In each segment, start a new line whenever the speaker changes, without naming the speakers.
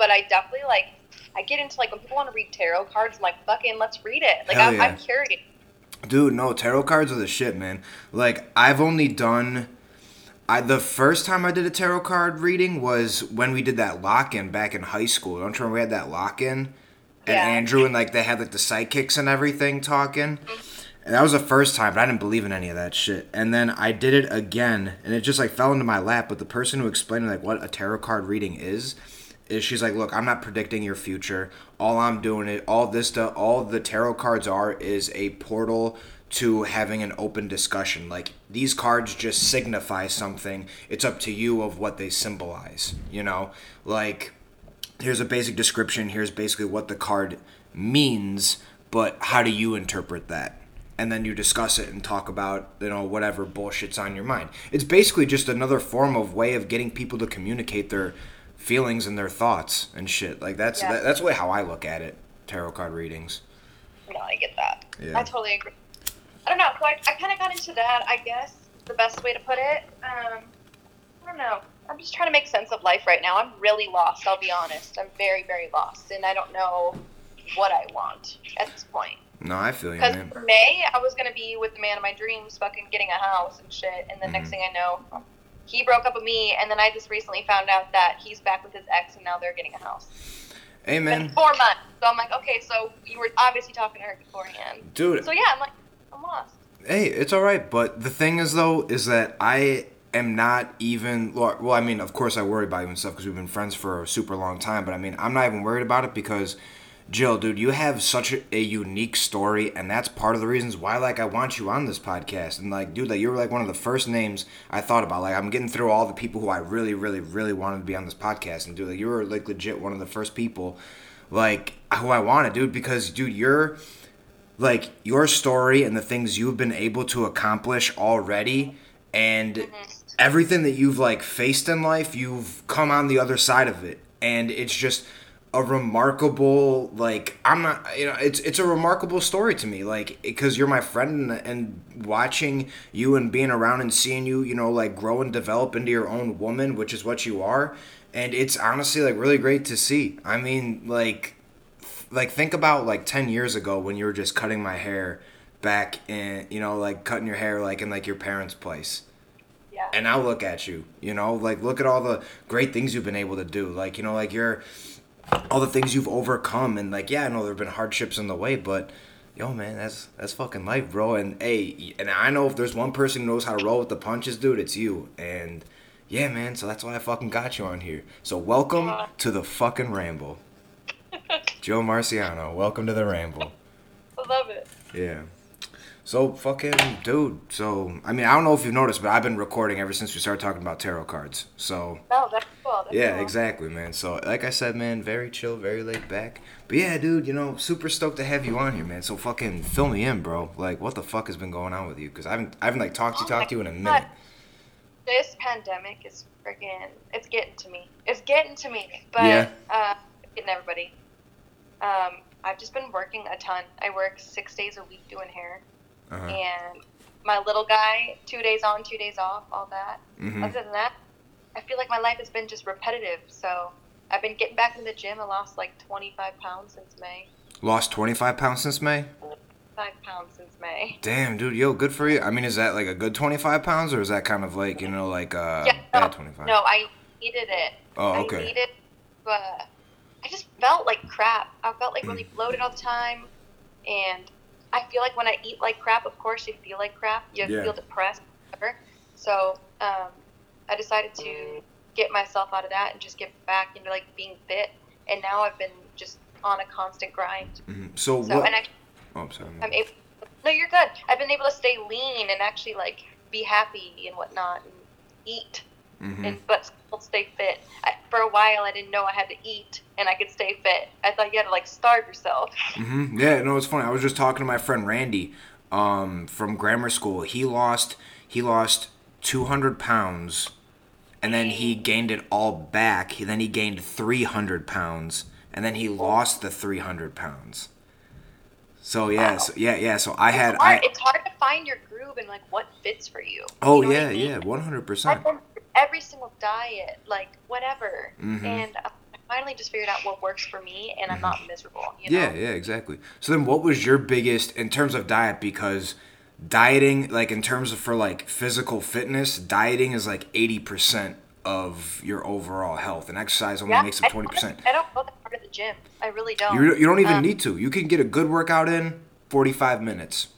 but I definitely like. I get into like when people want to read tarot cards. I'm like, fucking, let's read it. Like, I'm,
yeah.
I'm curious.
Dude, no, tarot cards are the shit, man. Like I've only done I the first time I did a tarot card reading was when we did that lock-in back in high school. Don't you remember we had that lock-in? And
Yeah.
Andrew and like they had like the sidekicks and everything talking. Mm-hmm. And that was the first time, but I didn't believe in any of that shit. And then I did it again, and it just like fell into my lap. But the person who explained like what a tarot card reading is, is she's like, look, I'm not predicting your future. All I'm doing it, all this stuff, all the tarot cards are is a portal to having an open discussion. Like these cards just signify something. It's up to you of what they symbolize. You know, like here's a basic description. Here's basically what the card means, but how do you interpret that? And then you discuss it and talk about you know whatever bullshit's on your mind. It's basically just another form of way of getting people to communicate their feelings and their thoughts and shit. Like that's
Yeah.
that, that's way how I look at it. Tarot card readings.
No, I get that.
Yeah.
I totally agree. I don't know. So I, I kind of got into that. I guess the best way to put it. Um, I don't know. I'm just trying to make sense of life right now. I'm really lost. I'll be honest. I'm very, very lost, and I don't know what I want at this point.
No, I feel you,
Because
man.
May, I was gonna be with the man of my dreams, fucking getting a house and shit. And the
Mhm.
next thing I know, he broke up with me. And then I just recently found out that he's back with his ex, and now they're getting a house. Been four months. So I'm like, okay, so you were obviously talking to her beforehand.
dude.
So yeah, I'm like, I'm lost.
Hey, it's all right, but the thing is though is that I am not even well, I mean, of course I worry about you and stuff because we've been friends for a super long time. But I mean, I'm not even worried about it because, Jill, dude, you have such a, a unique story, and that's part of the reasons why like I want you on this podcast. And like, dude, like you were like one of the first names I thought about. Like, I'm getting through all the people who I really, really, really wanted to be on this podcast, and dude, like you were like legit one of the first people, like who I wanted, dude, because dude, you're like your story and the things you've been able to accomplish already and mm-hmm. everything that you've like faced in life you've come on the other side of it and it's just a remarkable like i'm not you know it's it's a remarkable story to me like because you're my friend and, and watching you and being around and seeing you you know like grow and develop into your own woman which is what you are. And it's honestly like really great to see. I mean like like think about like 10 years ago when you were just cutting my hair back in you know like cutting your hair like in like your parents place.
Yeah.
and now look at you you know like look at all the great things you've been able to do. Like you know like you're all the things you've overcome and like yeah i know there have been hardships in the way but yo man that's that's fucking life bro. And hey and i know if there's one person who knows how to roll with the punches dude it's you. And yeah man so that's why i fucking got you on here. So welcome to the fucking ramble. Joe marciano welcome to the ramble.
I love it.
yeah. So fucking dude. So I mean, I don't know if you've noticed, but I've been recording ever since we started talking about tarot cards. So
No, that's cool. That's
yeah,
cool.
exactly, man. So like I said, man, very chill, very laid back. But yeah, dude, you know, super stoked to have you on here, man. So fucking fill me in, bro. Like, what the fuck has been going on with you? Because I haven't, I haven't like talked to
Oh
talked to you in a
God.
minute.
This pandemic is freaking. It's getting to me. It's getting to me. But
Yeah.
uh, getting everybody. Um, I've just been working a ton. I work six days a week doing hair,
Uh-huh.
and my little guy, two days on, two days off, all that.
hmm
Other than that, I feel like my life has been just repetitive. So I've been getting back in the gym. I lost like 25 pounds since May.
Lost twenty five pounds since May.
Five pounds since May.
Damn, dude, yo, good for you. I mean, is that like a good twenty five pounds, or is that kind of like you know like uh
Yeah, no,
bad twenty five?
No, I needed it.
Oh, okay.
I needed, but I just felt like crap. I felt like really bloated all the time, and I feel like when I eat like crap, of course you feel like crap. You
Yeah.
feel depressed, whatever. So um, I decided to get myself out of that and just get back into like being fit. And now I've been just on a constant grind.
hmm So,
So
what?
and I,
oh, I'm sorry.
I'm able. No, you're good. I've been able to stay lean and actually like be happy and whatnot and eat
hmm
and but still stay fit. I, for a while, I didn't know I had to eat and I could stay fit. I thought you had to like starve yourself.
Mm-hmm. Yeah, no, it's funny. I was just talking to my friend Randy, um, from grammar school. He lost he lost two hundred pounds, and then he gained it all back. He, then he gained three hundred pounds, and then he lost the three hundred pounds. So yeah, so, yeah, yeah. So I had
it's, hard,
I
it's hard to find your groove and like what fits for you.
oh
You know
yeah
I mean?
yeah one hundred percent.
Every single diet, like whatever,
Mhm.
and I finally just figured out what works for me, and I'm not miserable. You know?
Mm-hmm. Yeah, yeah, exactly. So then, what was your biggest in terms of diet? Because dieting, like in terms of for like physical fitness, dieting is like eighty percent of your overall health, and exercise only
Yeah,
makes up twenty percent.
I don't go that hard at the gym. I really don't.
You you don't even
Um,
need to. You can get a good workout in forty five minutes.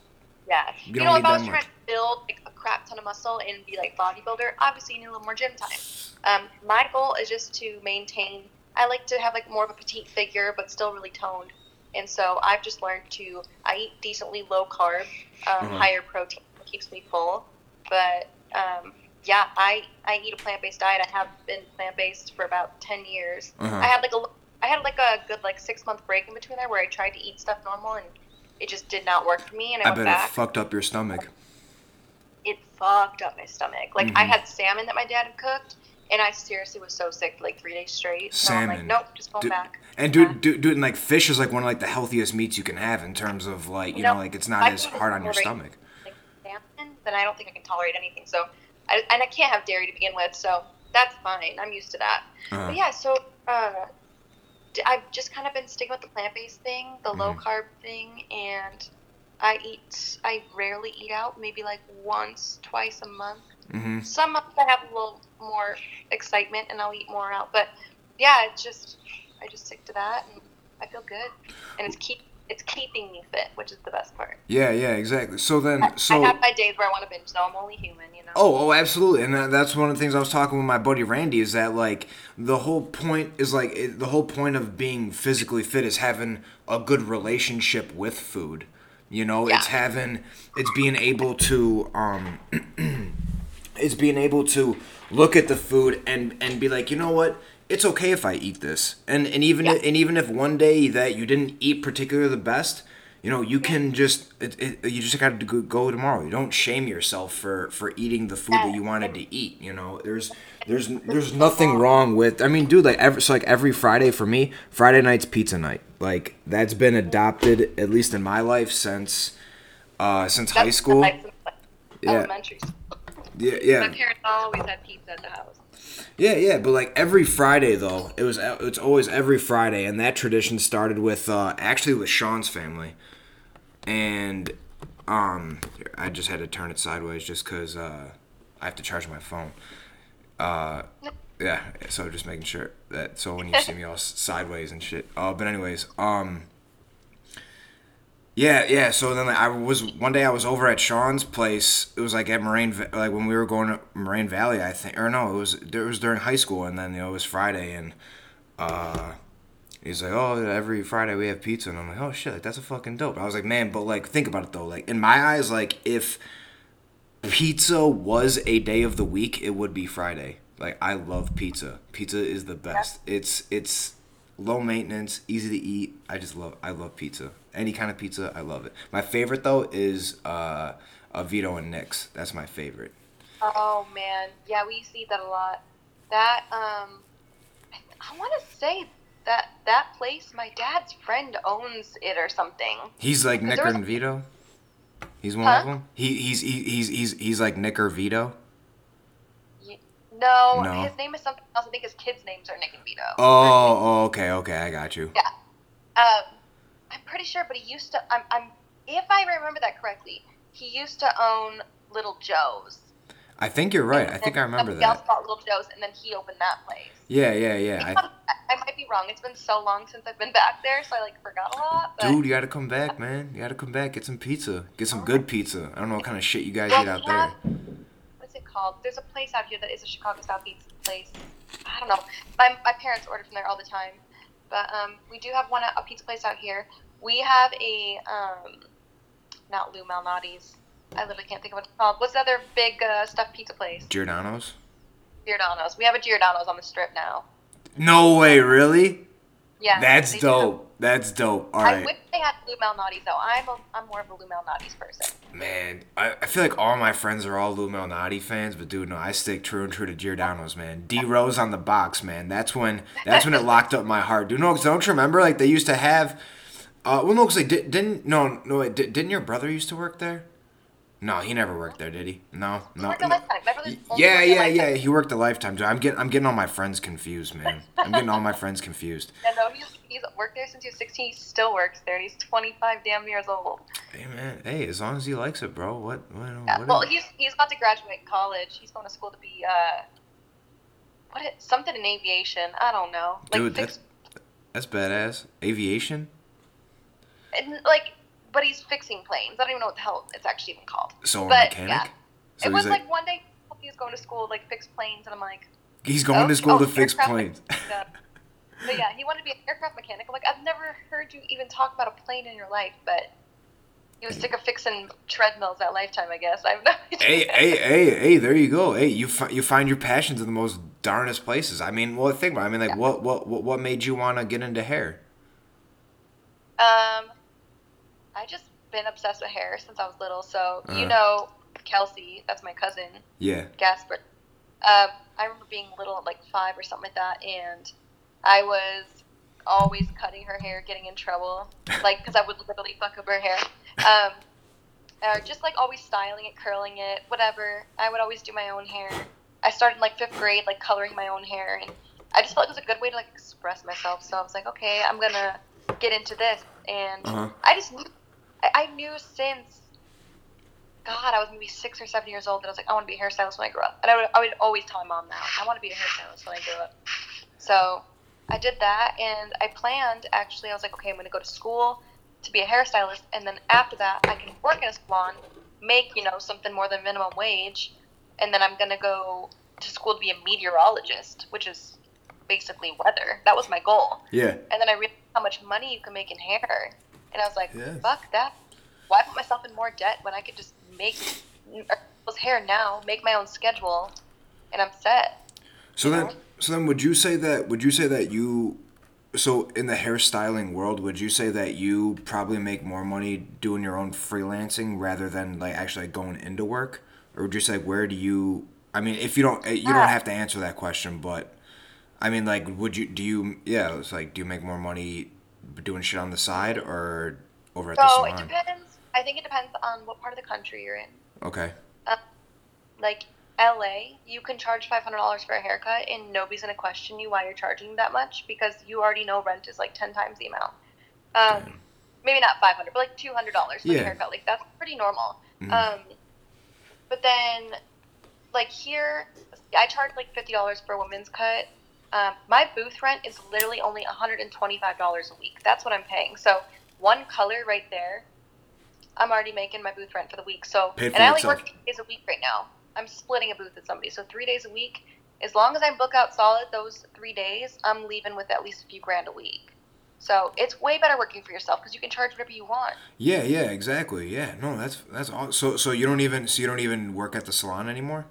Yeah.
You
You, know, if I was
much.
trying to build like crap ton of muscle and be like bodybuilder, obviously you need a little more gym time. Um, my goal is just to maintain. I like to have like more of a petite figure, but still really toned. And so I've just learned to. I eat decently low carb, um,
Mhm.
higher protein, keeps me full. But um, yeah, I I eat a plant based diet. I have been plant based for about ten years.
Uh-huh.
I had like a I had like a good like six month break in between there where I tried to eat stuff normal and it just did not work for me and I,
I
went
bet
back.
it fucked up your stomach.
It fucked up my stomach. Like I
Mhm.
had salmon that my dad had cooked and I seriously was so sick like three days straight. So I'm like,
Salmon.
nope, just going
Dude,
back.
And dude, dude, dude, and like fish is like one of like the healthiest meats you can have in terms of like you know like it's not
I
as hard on your stomach.
Like salmon, then I don't think I can tolerate anything. So I, and I can't have dairy to begin with, so that's fine. I'm used to that.
Uh-huh.
But yeah, so uh, I've just kind of been sticking with the plant based thing, the low
Mhm.
carb thing, and I eat. I rarely eat out, maybe like once, twice a month.
hmm
Some months I have a little more excitement and I'll eat more out, but yeah, it's just I just stick to that and I feel good, and it's keep it's keeping me fit, which is the best part.
Yeah, yeah, exactly. So then,
I,
so
I have my days where I want to binge, though. I'm only human, you know.
Oh, oh, absolutely, and that's one of the things I was talking with my buddy Randy is that like the whole point is like it, the whole point of being physically fit is having a good relationship with food. You know, it's having, it's being able to, um, it's being able to look at the food and and be like, you know what, it's okay if I eat this, and and even
Yeah.
and even if one day that you didn't eat particularly the best, you know, you can just it, it, you just got to go, go tomorrow. You don't shame yourself for for eating the food that you wanted to eat. You know, there's there's there's nothing wrong with. I mean, dude, like every so like every Friday for me, Friday night's pizza night. Like that's been adopted at least in my life since uh since high school.
Like
Yeah.
Elementary school.
Yeah, yeah.
My parents always had pizza at the house.
Yeah, yeah, but like every Friday though, it was it's always every Friday, and that tradition started with uh, actually with Sean's family, and um, I just had to turn it sideways just because uh, I have to charge my phone. Uh, yeah, so just making sure that so when you see me all sideways and shit. Uh, but anyways, um. Yeah, yeah. So then like, I was one day I was over at Sean's place. It was like at Moraine, like when we were going to Moraine Valley, I think, or no, it was it was during high school, and then you know, it was Friday, and uh, he's like, oh, every Friday we have pizza, and I'm like, oh shit, like, that's a fucking dope. I was like, man, but like think about it though, like in my eyes, like if pizza was a day of the week, it would be Friday. Like I love pizza. Pizza is the best. It's it's low maintenance, easy to eat. I just love I love pizza. Any kind of pizza, I love it. My favorite though is uh, a Vito and Nick's. That's my favorite.
Oh man, yeah, we used to eat that a lot. That um, I, I want to say that that place, my dad's friend owns it or something.
He's like
Nick
and Vito. He's one of them. He he's he, he's he's he's like Nick or Vito.
No,
No.
his name is something else. I think his kids' names are Nick and Vito.
Oh, oh okay okay I got you.
Yeah. Um, I'm pretty sure, but he used to. I'm, I'm. If I remember that correctly, he used to own Little Joe's.
I think you're right. I think I remember
else
that.
Joe's, and then he opened that place.
Yeah yeah yeah. I,
I, I might be wrong. It's been so long since I've been back there, so I like forgot a lot. But
Dude, you gotta come back, man. You gotta come back. Get some pizza. Get some good pizza. I don't know what kind of shit you guys
Well,
eat out
have-
there.
what's it called? There's a place out here that is a Chicago style pizza place. I don't know. My, my parents order from there all the time. But um, we do have one a pizza place out here. We have a um, not Lou Malnati's. I literally can't think of what it's called. What's the other big uh, stuffed pizza place?
Giordano's?
Giordano's. We have a Giordano's on the strip now.
No way, really?
Yeah.
That's
they do
dope. That's dope. All
I
right.
wish they had Lou Malnati's though. I'm a, I'm more of a Lou Malnati's person.
Man, I, I feel like all my friends are all Lou Malnati fans, but dude, no, I stick true and true to Giordano's, man. D Rose on the box, man. That's when that's when it locked up my heart. Dude, no, 'cause don't you remember? Like they used to have. Uh, well, no, because like, di- didn't no no wait, di- didn't your brother used to work there? No, he never worked there, did he? No, no. no.
Lifetime. Remember there's only
Yeah, yeah, yeah. He worked a lifetime. Dude, I'm getting, I'm getting all my friends confused, man. I'm getting all my friends confused.
Yeah, no, he's he's worked there since he was 16. He still works there, and he's 25 damn years old.
Hey, man. Hey, as long as he likes it, bro. What? What?
Yeah,
what
well, he's he's about to graduate college. He's going to school to be uh, what something in aviation. I don't know. Like
Dude,
fix,
that's that's badass. Aviation.
and, like, but he's fixing planes. I don't even know what the hell it's actually even called.
So a
But,
mechanic.
yeah.
So
it was like, one day he was going to school like fix planes, and I'm like,
he's going
oh,
to school
oh,
to fix planes.
but yeah, he wanted to be an aircraft mechanic. I'm like, I've never heard you even talk about a plane in your life, but. He was sick of fixing treadmills at Lifetime, I guess. I have no idea.
hey, hey, hey, hey! There you go. Hey, you fi- you find your passions in the most darnest places. I mean, well, think about. It. I mean, like,
Yeah.
what, what, what, what made you want to get into hair?
Um, I just been obsessed with hair since I was little. So
Uh-huh.
you know, Kelsey, that's my cousin,
Yeah.
Gasper. Um, I remember being little, like five or something like that, and I was always cutting her hair, getting in trouble, like because I would literally fuck up her hair. Um, or just like always styling it, curling it, whatever. I would always do my own hair. I started in like fifth grade, like coloring my own hair, and I just felt like it was a good way to like express myself. So I was like, okay, I'm gonna get into this, and
Uh-huh.
I just I, I knew since God, I was maybe six or seven years old that I was like, I want to be a hairstylist when I grow up, and I would, I would always tell my mom that I want to be a hairstylist when I grow up. So I did that, and I planned actually. I was like, okay, I'm gonna go to school to be a hairstylist, and then after that, I can work in a salon, make you know something more than minimum wage, and then I'm gonna go to school to be a meteorologist, which is basically weather. That was my goal.
Yeah.
And then I realized how much money you can make in hair. And I was like, fuck that. Why put myself in more debt when I could just make people's hair now, make my own schedule, and I'm set?
So then,
know?
so then, would you say that? Would you say that you? So in the hairstyling world, would you say that you probably make more money doing your own freelancing rather than like actually going into work, or would you say where do you? I mean, if you don't, eh, you don't
uh.
have to answer that question, but I mean, like, would you? Do you? Yeah, it's like, do you make more money doing shit on the side or over at the salon?
So it depends. I think it depends on what part of the country you're in.
Okay.
Like LA, you can charge $500 for a haircut, and nobody's going to question you why you're charging that much because you already know rent is like 10 times the amount. Um, maybe not 500 but like $200 for
Yeah.
a haircut. Like, that's pretty normal.
Mhm.
Um, but then, like here, I charge like fifty dollars for a women's cut. Um, my booth rent is literally only one hundred and twenty-five dollars a week. That's what I'm paying. So one color right there, I'm already making my booth rent for the week. So and I only
itself.
work three days a week right now. I'm splitting a booth with somebody, so three days a week. As long as I book out solid those three days, I'm leaving with at least a few grand a week. So it's way better working for yourself because you can charge whatever you want.
Yeah, yeah, exactly. Yeah, no, that's that's all. So, so you don't even, so you don't even work at the salon anymore?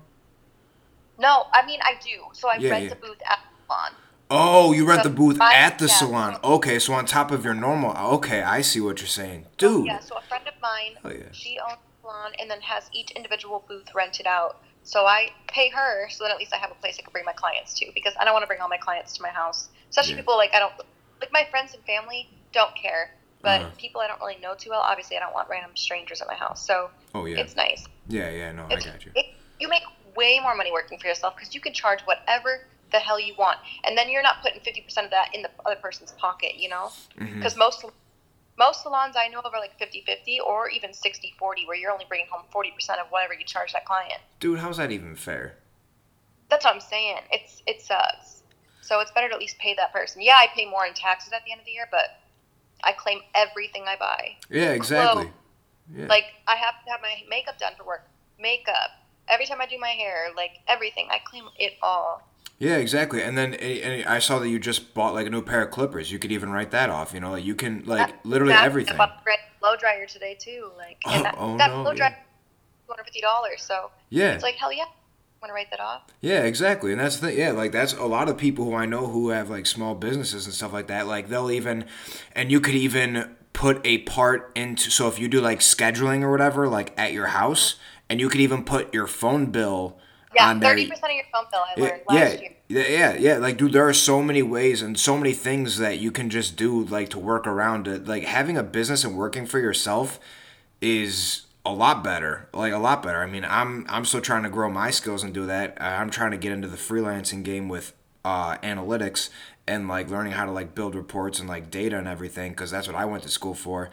No, I mean I do. So I
Yeah,
rent
yeah.
a booth at salon.
Oh, you rent
So
the booth
I-
at the
yeah.
salon. Okay, so on top of your normal. Okay, I see what you're saying, dude.
Yeah, so a friend of mine,
Oh, yeah.
she owns a salon and then has each individual booth rented out. So I pay her so that at least I have a place I can bring my clients to because I don't want to bring all my clients to my house. Especially
Yeah.
people like I don't like my friends and family don't care, but
Uh-huh.
people I don't really know too well. Obviously, I don't want random strangers at my house. So
Oh yeah.
it's nice.
Yeah, yeah. No, I got you.
It, you make way more money working for yourself because you can charge whatever the hell you want, and then you're not putting fifty percent of that in the other person's pocket. You know
Mhm.
because most most salons I know of are like 50-50 or even 60-40 where you're only bringing home 40% of whatever you charge that client.
Dude, how's that even fair?
That's what I'm saying. It's it sucks. So it's better to at least pay that person. Yeah, I pay more in taxes at the end of the year, but I claim everything I buy.
Yeah, exactly. Yeah.
Like I have to have my makeup done for work. Makeup. Every time I do my hair, like everything, I claim it all.
Yeah, exactly. And then eh, and I saw that you just bought like a new pair of clippers. You could even write that off. You know, like you can like literally
Exactly.
everything.
I bought a red blow dryer today too. Like
Oh,
and that,
oh
that
no,
blow dryer two hundred fifty dollars. So
Yeah.
it's like hell yeah. Want to write that off?
Yeah, exactly. And that's the thing. Yeah, like that's a lot of people who I know who have like small businesses and stuff like that. Like they'll even, and you could even put a part into. So if you do like scheduling or whatever, like at your house, and you could even put your phone bill
Yeah,
on
thirty percent of your phone bill. I
Yeah,
learned last
yeah,
year.
yeah, yeah, yeah. Like, dude, there are so many ways and so many things that you can just do, like, to work around it. Like, having a business and working for yourself is a lot better, like a lot better. I mean, I'm I'm still trying to grow my skills and do that. I'm trying to get into the freelancing game with uh, analytics and like learning how to like build reports and like data and everything because that's what I went to school for.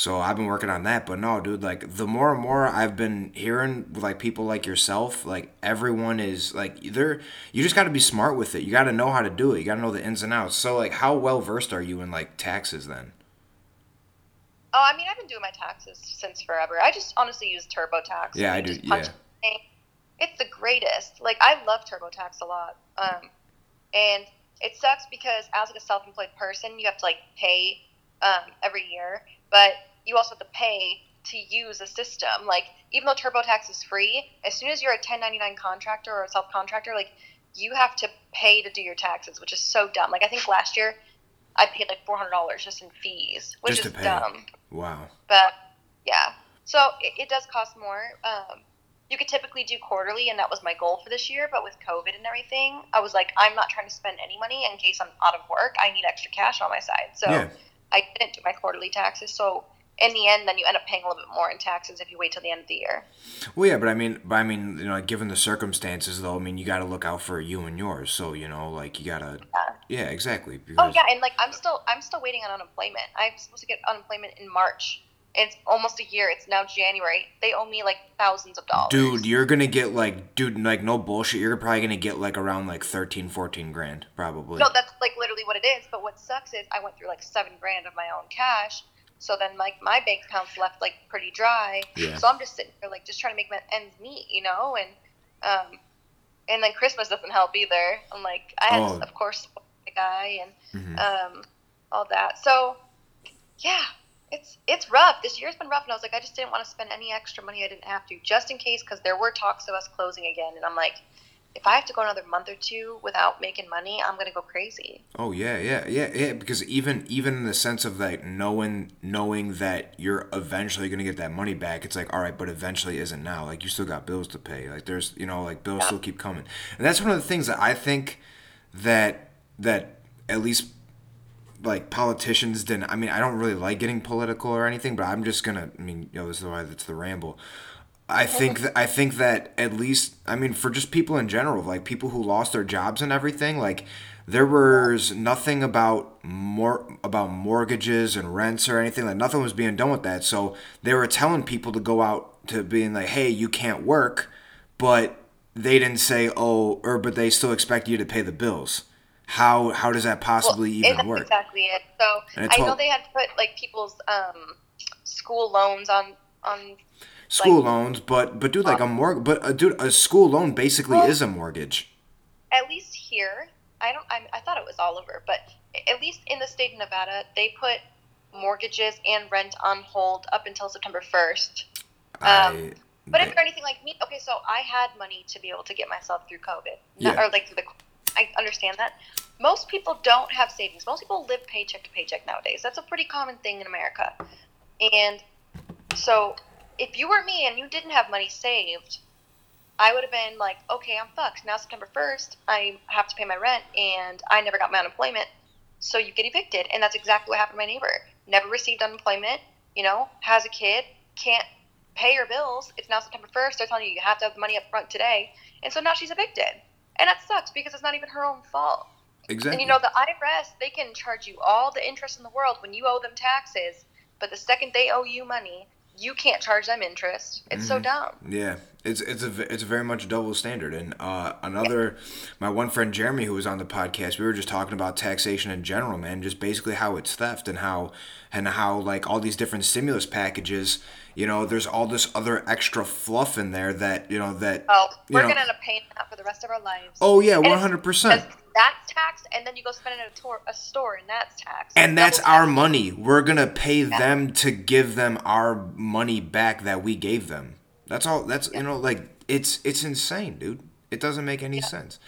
So I've been working on that, but no, dude, like the more and more I've been hearing like people like yourself, like everyone is like they're you just got to be smart with it. You got to know how to do it. You got to know the ins and outs. So like how well versed are you in like taxes then?
Oh, I mean, I've been doing my taxes since forever. I just honestly use TurboTax.
Yeah, I do. Yeah.
It's the greatest. Like I love TurboTax a lot. Um, and it sucks because as like a self-employed person, you have to like pay um, every year, but you also have to pay to use a system. Like even though TurboTax is free, as soon as you're a 1099 contractor or a self-contractor, like you have to pay to do your taxes, which is so dumb. Like I think last year I paid like four hundred dollars just in fees, which just is dumb.
Wow.
But yeah, so it, it does cost more. Um, you could typically do quarterly, and that was my goal for this year. But with COVID and everything, I was like, I'm not trying to spend any money in case I'm out of work. I need extra cash on my side, so yeah. I didn't do my quarterly taxes. So in the end, then you end up paying a little bit more in taxes if you wait till the end of the year.
Well, yeah, but I mean, but I mean, you know, given the circumstances, though, I mean, you got to look out for you and yours. So you know, like you gotta. Yeah. Yeah, exactly.
Oh, because... Oh yeah, and like I'm still I'm still waiting on unemployment. I'm supposed to get unemployment in March. It's almost a year. It's now January. They owe me like thousands of dollars.
Dude, you're gonna get like, dude, like no bullshit. You're probably gonna get like around like 13, 14 grand, probably.
No, that's like literally what it is. But what sucks is I went through like seven grand of my own cash. So then like my bank account's left like pretty dry. Yeah. So I'm just sitting here like just trying to make my ends meet, you know, and um, and then Christmas doesn't help either. I'm like I had oh. of course the guy and mm-hmm. um all that. So yeah, it's it's rough. This year's been rough, and I was like, I just didn't want to spend any extra money I didn't have to, just in case, because there were talks of us closing again, and I'm like, if I have to go another month or two without making money, I'm gonna go crazy.
Oh yeah, yeah, yeah, yeah. Because even even in the sense of like knowing knowing that you're eventually gonna get that money back, it's like all right, but eventually isn't now. Like you still got bills to pay. Like there's you know like bills yeah. still keep coming, and that's one of the things that I think that that at least like politicians didn't. I mean, I don't really like getting political or anything, but I'm just gonna. I mean, you know, this is why it's the ramble. I think that I think that at least I mean for just people in general, like people who lost their jobs and everything, like there was nothing about more about mortgages and rents or anything. Like nothing was being done with that. So they were telling people to go out to being like, "Hey, you can't work," but they didn't say, "Oh," or but they still expect you to pay the bills how how does that possibly well, even work?
Exactly it. So I know they had to put like people's um, school loans on on
school like, loans, but but dude, like a mortgage, but uh, dude, a school loan basically well, is a mortgage.
At least here, I don't. I, I thought it was all over, but at least in the state of Nevada, they put mortgages and rent on hold up until September first. Um, I, but if you're anything like me, okay, so I had money to be able to get myself through COVID, yeah. or like through the I understand that. Most people don't have savings. Most people live paycheck to paycheck nowadays. That's a pretty common thing in America. And so if you were me and you didn't have money saved, I would have been like, okay, I'm fucked. Now September 1st, I have to pay my rent and I never got my unemployment. So you get evicted. And that's exactly what happened to my neighbor. Never received unemployment, you know, has a kid, can't pay her bills. It's now September 1st. They're telling you you have to have the money up front today. And so now she's evicted. And that sucks because it's not even her own fault.
Exactly.
And you know, the IRS, they can charge you all the interest in the world when you owe them taxes, but the second they owe you money, you can't charge them interest. It's mm-hmm. so dumb.
Yeah, it's it's a it's a very much double standard. And uh, another, my one friend Jeremy, who was on the podcast, we were just talking about taxation in general, man. Just basically how it's theft and how and how like all these different stimulus packages. You know, there's all this other extra fluff in there that you know that.
Oh, we're know, gonna end up paying that for the rest of our lives.
Oh yeah, one hundred percent
that's taxed, and then you go spend it at a, tor- a store, and that's taxed.
And that's our money. We're gonna pay yeah. them to give them our money back that we gave them. That's all. That's yeah. you know, like it's it's insane, dude. It doesn't make any yeah. sense.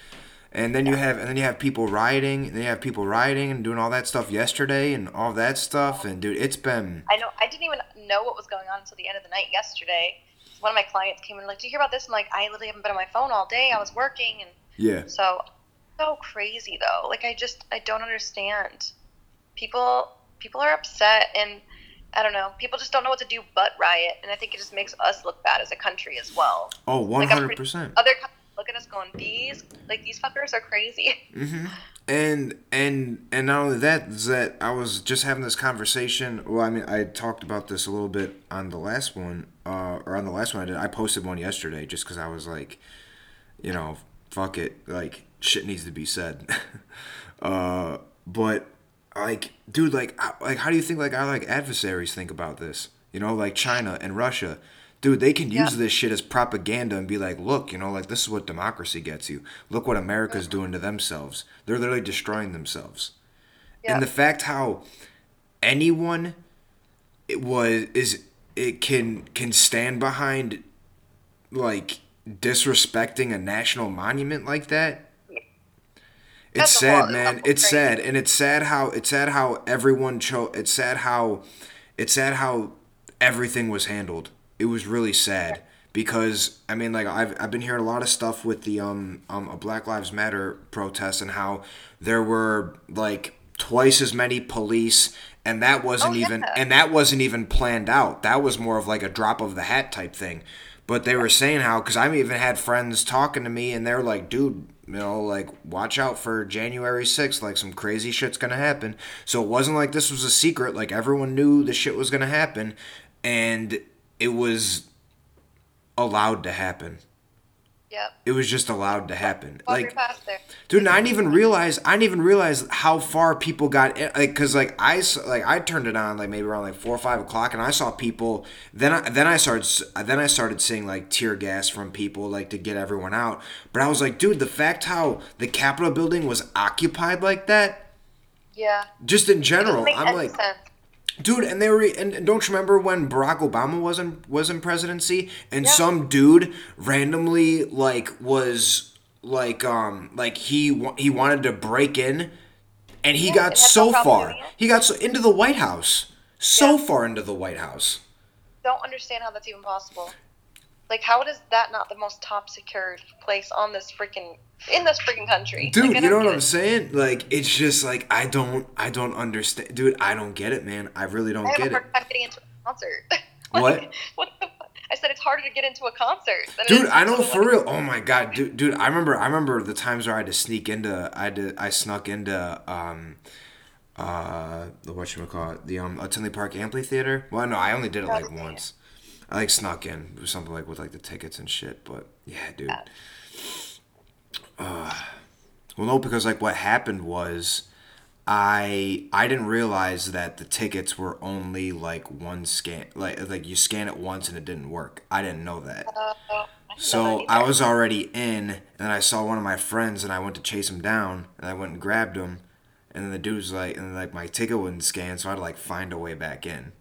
And then you have and then you have people rioting, and then you have people rioting and doing all that stuff yesterday and all that stuff. And dude, it's been.
I know. I didn't even know what was going on until the end of the night yesterday. One of my clients came in like, "Do you hear about this?" I'm like, "I literally haven't been on my phone all day. I was working." And
yeah.
So so crazy though. Like I just I don't understand. People people are upset and I don't know. People just don't know what to do but riot, and I think it just makes us look bad as a country as well.
Oh, one hundred percent.
Other countries look at us going, these like these fuckers are crazy.
Mm-hmm. And and and not only that is that I was just having this conversation. Well, I mean, I talked about this a little bit on the last one, uh, or on the last one I did. I posted one yesterday just because I was like, you know, fuck it, like shit needs to be said. uh, but like, dude, like, like, how do you think like our like adversaries think about this? You know, like China and Russia dude, they can use this shit as propaganda and be like, look, you know, like this is what democracy gets you. Look what America's doing to themselves. They're literally destroying themselves. Yeah. And the fact how anyone it was is it can can stand behind like disrespecting a national monument like that. It's sad, man. It's crazy. sad, and it's sad how it's sad how everyone chose. It's sad how it's sad how everything was handled it was really sad because I mean like I've I've been hearing a lot of stuff with the um um a Black Lives Matter protest and how there were like twice as many police and that wasn't oh, yeah. even and that wasn't even planned out. That was more of like a drop of the hat type thing. But they were saying how because I've even had friends talking to me and they're like, dude, you know, like watch out for January 6th, like some crazy shit's gonna happen. So it wasn't like this was a secret, like everyone knew the shit was gonna happen. And it was allowed to happen.
Yep.
It was just allowed to happen. like, dude, I didn't even realize. I didn't even realize how far people got. In, like, cause like I like I turned it on like maybe around like four or five o'clock, and I saw people. Then I then I started then I started seeing like tear gas from people like to get everyone out. But I was like, dude, the fact how the Capitol building was occupied like that.
Yeah.
Just in general, I'm like. Sense dude and they were and don't you remember when barack obama was in was in presidency and yeah. some dude randomly like was like um like he he wanted to break in and he yeah, got so no far he got so into the white house so yeah. far into the white house
don't understand how that's even possible like how is that not the most top secured place on this freaking in this freaking country.
Dude, like, you know what I'm saying? Like it's just like I don't I don't understand dude, I don't get it, man. I really don't I get it. I'm getting into a concert.
like, what? what the I said it's harder to get into a concert.
dude, I know for real. Oh my god, dude, dude, I remember I remember the times where I had to sneak into I did I snuck into um uh the what you call it the um Tinley Park Amphitheater. Well, no, I only did it like once. I like snuck in something like with like the tickets and shit. But yeah, dude. Uh, well, no, because like what happened was, I I didn't realize that the tickets were only like one scan, like like you scan it once and it didn't work. I didn't know that. Uh, so I was already in, and I saw one of my friends, and I went to chase him down, and I went and grabbed him, and then the dude's like, and like my ticket wouldn't scan, so I had to like find a way back in.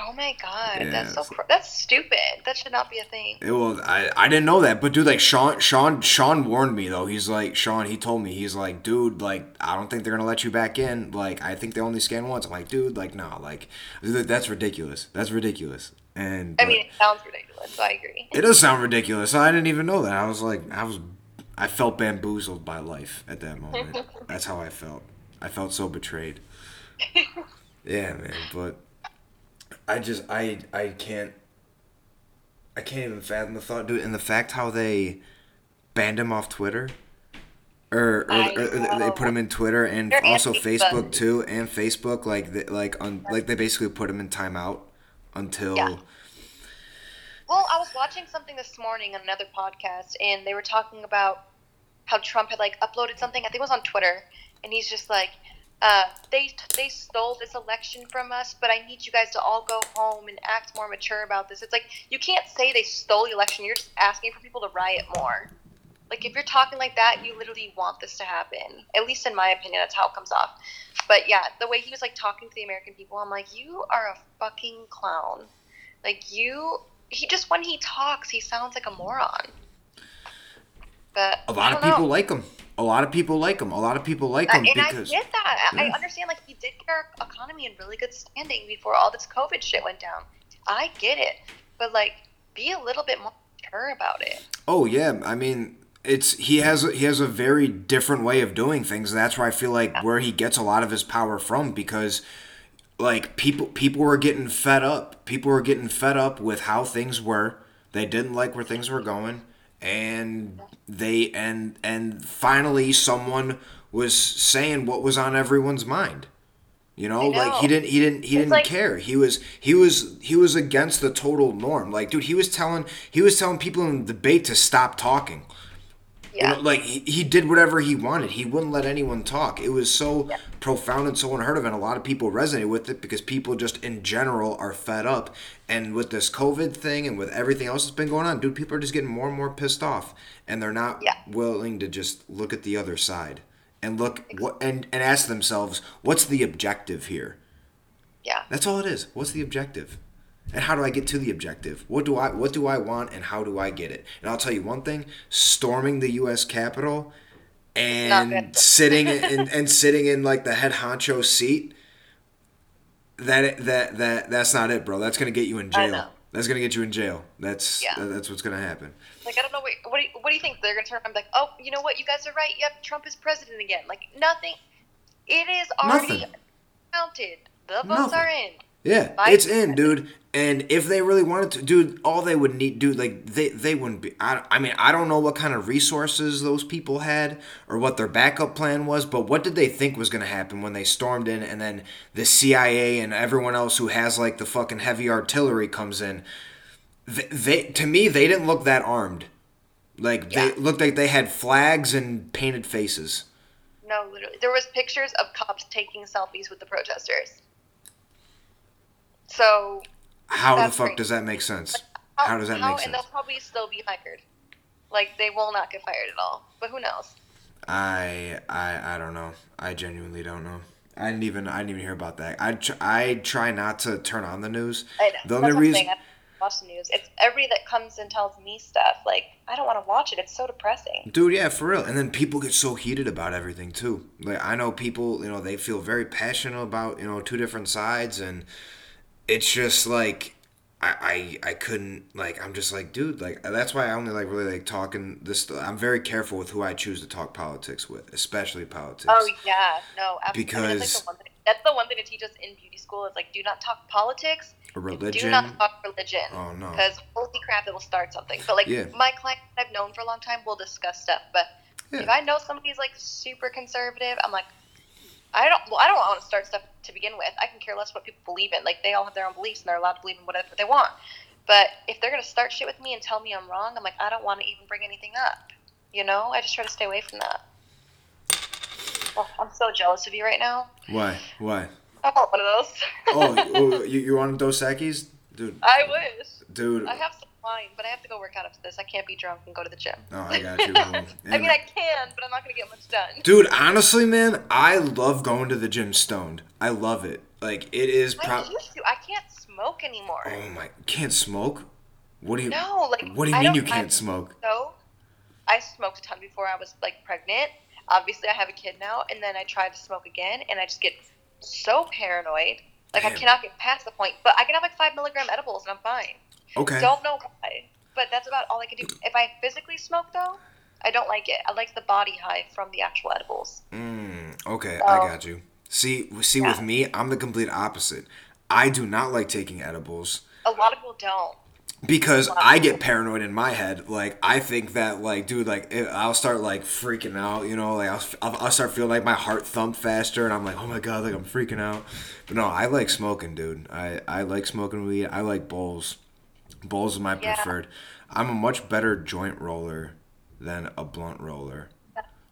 Oh my god, yeah, that's so cr- that's stupid. That should not be a thing.
It was I, I didn't know that, but dude, like Sean Sean Sean warned me though. He's like Sean. He told me he's like, dude, like I don't think they're gonna let you back in. Like I think they only scan once. I'm like, dude, like no, like that's ridiculous. That's ridiculous. And
I mean, it sounds ridiculous. So I agree.
It does sound ridiculous. I didn't even know that. I was like, I was, I felt bamboozled by life at that moment. that's how I felt. I felt so betrayed. yeah, man, but I just I I can't I can't even fathom the thought, dude. And the fact how they banned him off Twitter, or, or, or they put him in Twitter and They're also Facebook too, and Facebook like they, like on like they basically put him in timeout until. Yeah.
Well, I was watching something this morning on another podcast, and they were talking about how Trump had like uploaded something. I think it was on Twitter, and he's just like, uh, they they stole this election from us, but I need you guys to all go home and act more mature about this. It's like you can't say they stole the election. You're just asking for people to riot more. Like if you're talking like that, you literally want this to happen. At least in my opinion, that's how it comes off. But yeah, the way he was like talking to the American people, I'm like, you are a fucking clown. Like you, he just when he talks, he sounds like a moron. But
a lot of people know. like him a lot of people like him. A lot of people like him
uh, and because, I get that. Yeah. I understand. Like he did get our economy in really good standing before all this COVID shit went down. I get it, but like, be a little bit more sure about it.
Oh yeah, I mean, it's he has he has a very different way of doing things. That's where I feel like yeah. where he gets a lot of his power from because like people people were getting fed up. People were getting fed up with how things were. They didn't like where things were going, and they and and finally someone was saying what was on everyone's mind. You know,
I
like he didn't he didn't he
It's
didn't
like-
care. He was he was he was against the total norm. Like, dude, he was telling he was telling people in the debate to stop talking.
Yeah.
like he, he did whatever he wanted. He wouldn't let anyone talk. It was so
Yeah.
profound and so unheard of, and a lot of people resonate with it because people just in general are fed up. And with this COVID thing and with everything else that's been going on, dude, people are just getting more and more pissed off, and they're not
Yeah.
willing to just look at the other side and look what and and ask themselves, what's the objective here?
yeah.
That's all it is. What's the objective? And how do I get to the objective? What do I what do I want and how do I get it? And I'll tell you one thing, storming the US Capitol and sitting in and sitting in like the head honcho seat that that that that's not it, bro. That's going to get you in jail. That's to get you in jail. That's
Yeah.
that's what's going to happen.
Like I don't know what what do you, what do you think they're gonna turn around like, oh, you know what, you guys are right. Yep, Trump is president again. Like nothing. It is already
Nothing.
counted. The votes
Nothing.
are in.
Yeah, it's in, dude. And if they really wanted to, dude, all they would need, dude, like they they wouldn't be. I, I mean, I don't know what kind of resources those people had or what their backup plan was, but what did they think was going to happen when they stormed in, and then the CIA and everyone else who has like the fucking heavy artillery comes in? They, they to me, they didn't look that armed. Like
Yeah.
they looked like they had flags and painted faces.
No, literally, there was pictures of cops taking selfies with the protesters. So
How the fuck
great.
does that make sense? How does that make sense?
And they'll probably still be fired. Like they will not get fired at all. But who knows?
I I I don't know. I genuinely don't know. I didn't even I didn't even hear about that. I tr- I try not to turn on the news.
I know.
The
That's
only
what I'm
reason
watch the news. It's everybody that comes and tells me stuff. Like I don't want to watch it. It's so depressing.
Dude, yeah, for real. And then people get so heated about everything too. Like I know people, you know, they feel very passionate about, you know, two different sides and it's just like I, I I couldn't like I'm just like dude like that's why I only like really like talking this I'm very careful with who I choose to talk politics with especially politics
Oh yeah, no, absolutely. I mean,
Because-
that's, like the one thing, that's the one thing to teach us in beauty school is like do not talk politics.
religion
Do not talk religion.
Oh, no.
Because holy crap, it will start something. But like
Yeah.
my client I've known for a long time will discuss stuff. But
Yeah.
if I know somebody's like super conservative, I'm like, I don't. Well, I don't want to start stuff to begin with. I can care less what people believe in. Like they all have their own beliefs and they're allowed to believe in whatever they want. But if they're gonna start shit with me and tell me I'm wrong, I'm like, I don't want to even bring anything up. You know, I just try to stay away from that. Oh, I'm so jealous of you right now.
why why
I want one of those.
oh, oh you, you want Dos Equis? dude
I wish.
dude
I have some wine, but I have to go work out after this. I can't be drunk and go to the gym.
oh I got you.
I mean, I can, but I'm not gonna get much done.
Dude, honestly, man, I love going to the gym stoned. I love it. Like it is
I used to. I can't smoke anymore.
Oh my, can't smoke? What do you
No, like
What do you
I
mean you can't
I-
smoke?
So, I smoked a ton before I was like pregnant. Obviously, I have a kid now, and then I tried to smoke again, and I just get so paranoid. Like I cannot get past the point. But I can have like five milligram edibles, and I'm fine.
Okay.
Don't know why, but that's about all I can do. If I physically smoke, though, I don't like it. I like the body high from the actual edibles.
Mm, okay, I got you. See, see, with me, I'm the complete opposite. I do not like taking edibles
A lot of people don't.
because I get paranoid in my head. Like I think that, like, dude, like it, I'll start like freaking out. You know, like I'll, I'll, I'll start feeling like my heart thump faster, and I'm like, oh my god, like I'm freaking out. But no, I like smoking, dude. I I like smoking weed. I like bowls. Bowls is my
Yeah.
preferred. I'm a much better joint roller than a blunt roller.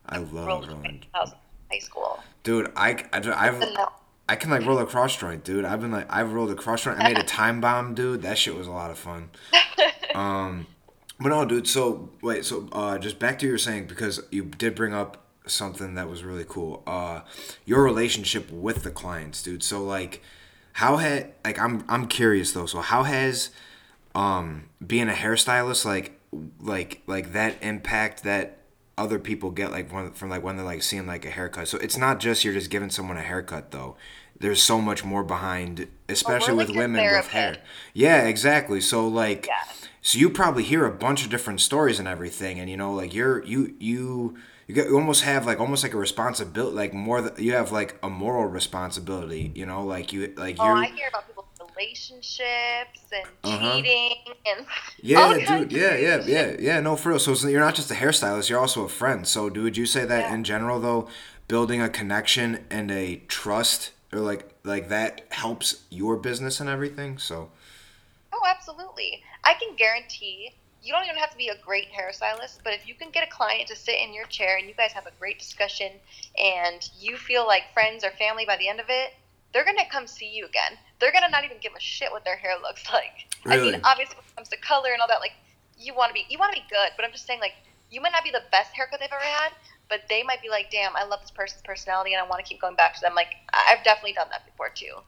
I love
Rolled
rolling.
I high school.
Dude, I, I, I've,
No.
I can like roll a cross joint, dude. I've been like, I've rolled a cross joint. I made a time bomb, dude. That shit was a lot of fun. Um, but no, dude. So wait, so uh, just back to what you were saying because you did bring up something that was really cool. Uh, your relationship with the clients, dude. So like, how had like I'm I'm curious though. So how has um being a hairstylist like like like that impact that other people get like when, from like when they're like seeing like a haircut so it's not just you're just giving someone a haircut though there's so much more behind especially
like
with women with hair yeah exactly so like
Yeah.
so you probably hear a bunch of different stories and everything, and you know, like you're you you you, get, you almost have like almost like a responsibility, like more that you have like a moral responsibility. You know, like you like
Oh,
you're.
I hear about relationships and
Uh-huh.
cheating and
Yeah,
all
yeah,
kinds
dude. Yeah, yeah, yeah, yeah. No, for real. So, so you're not just a hairstylist; you're also a friend. So, do would you say that
Yeah.
in general, though, building a connection and a trust, or like like that helps your business and everything? So,
Oh, absolutely. I can guarantee you don't even have to be a great hairstylist, but if you can get a client to sit in your chair and you guys have a great discussion and you feel like friends or family by the end of it, they're going to come see you again. They're going to not even give a shit what their hair looks like. I mean, obviously when it comes to color and all that like you want to be you want to be good, but I'm just saying like you might not be the best haircut they've ever had, but they might be like, "Damn, I love this person's personality and I want to keep going back to them." Like I've definitely done that before too.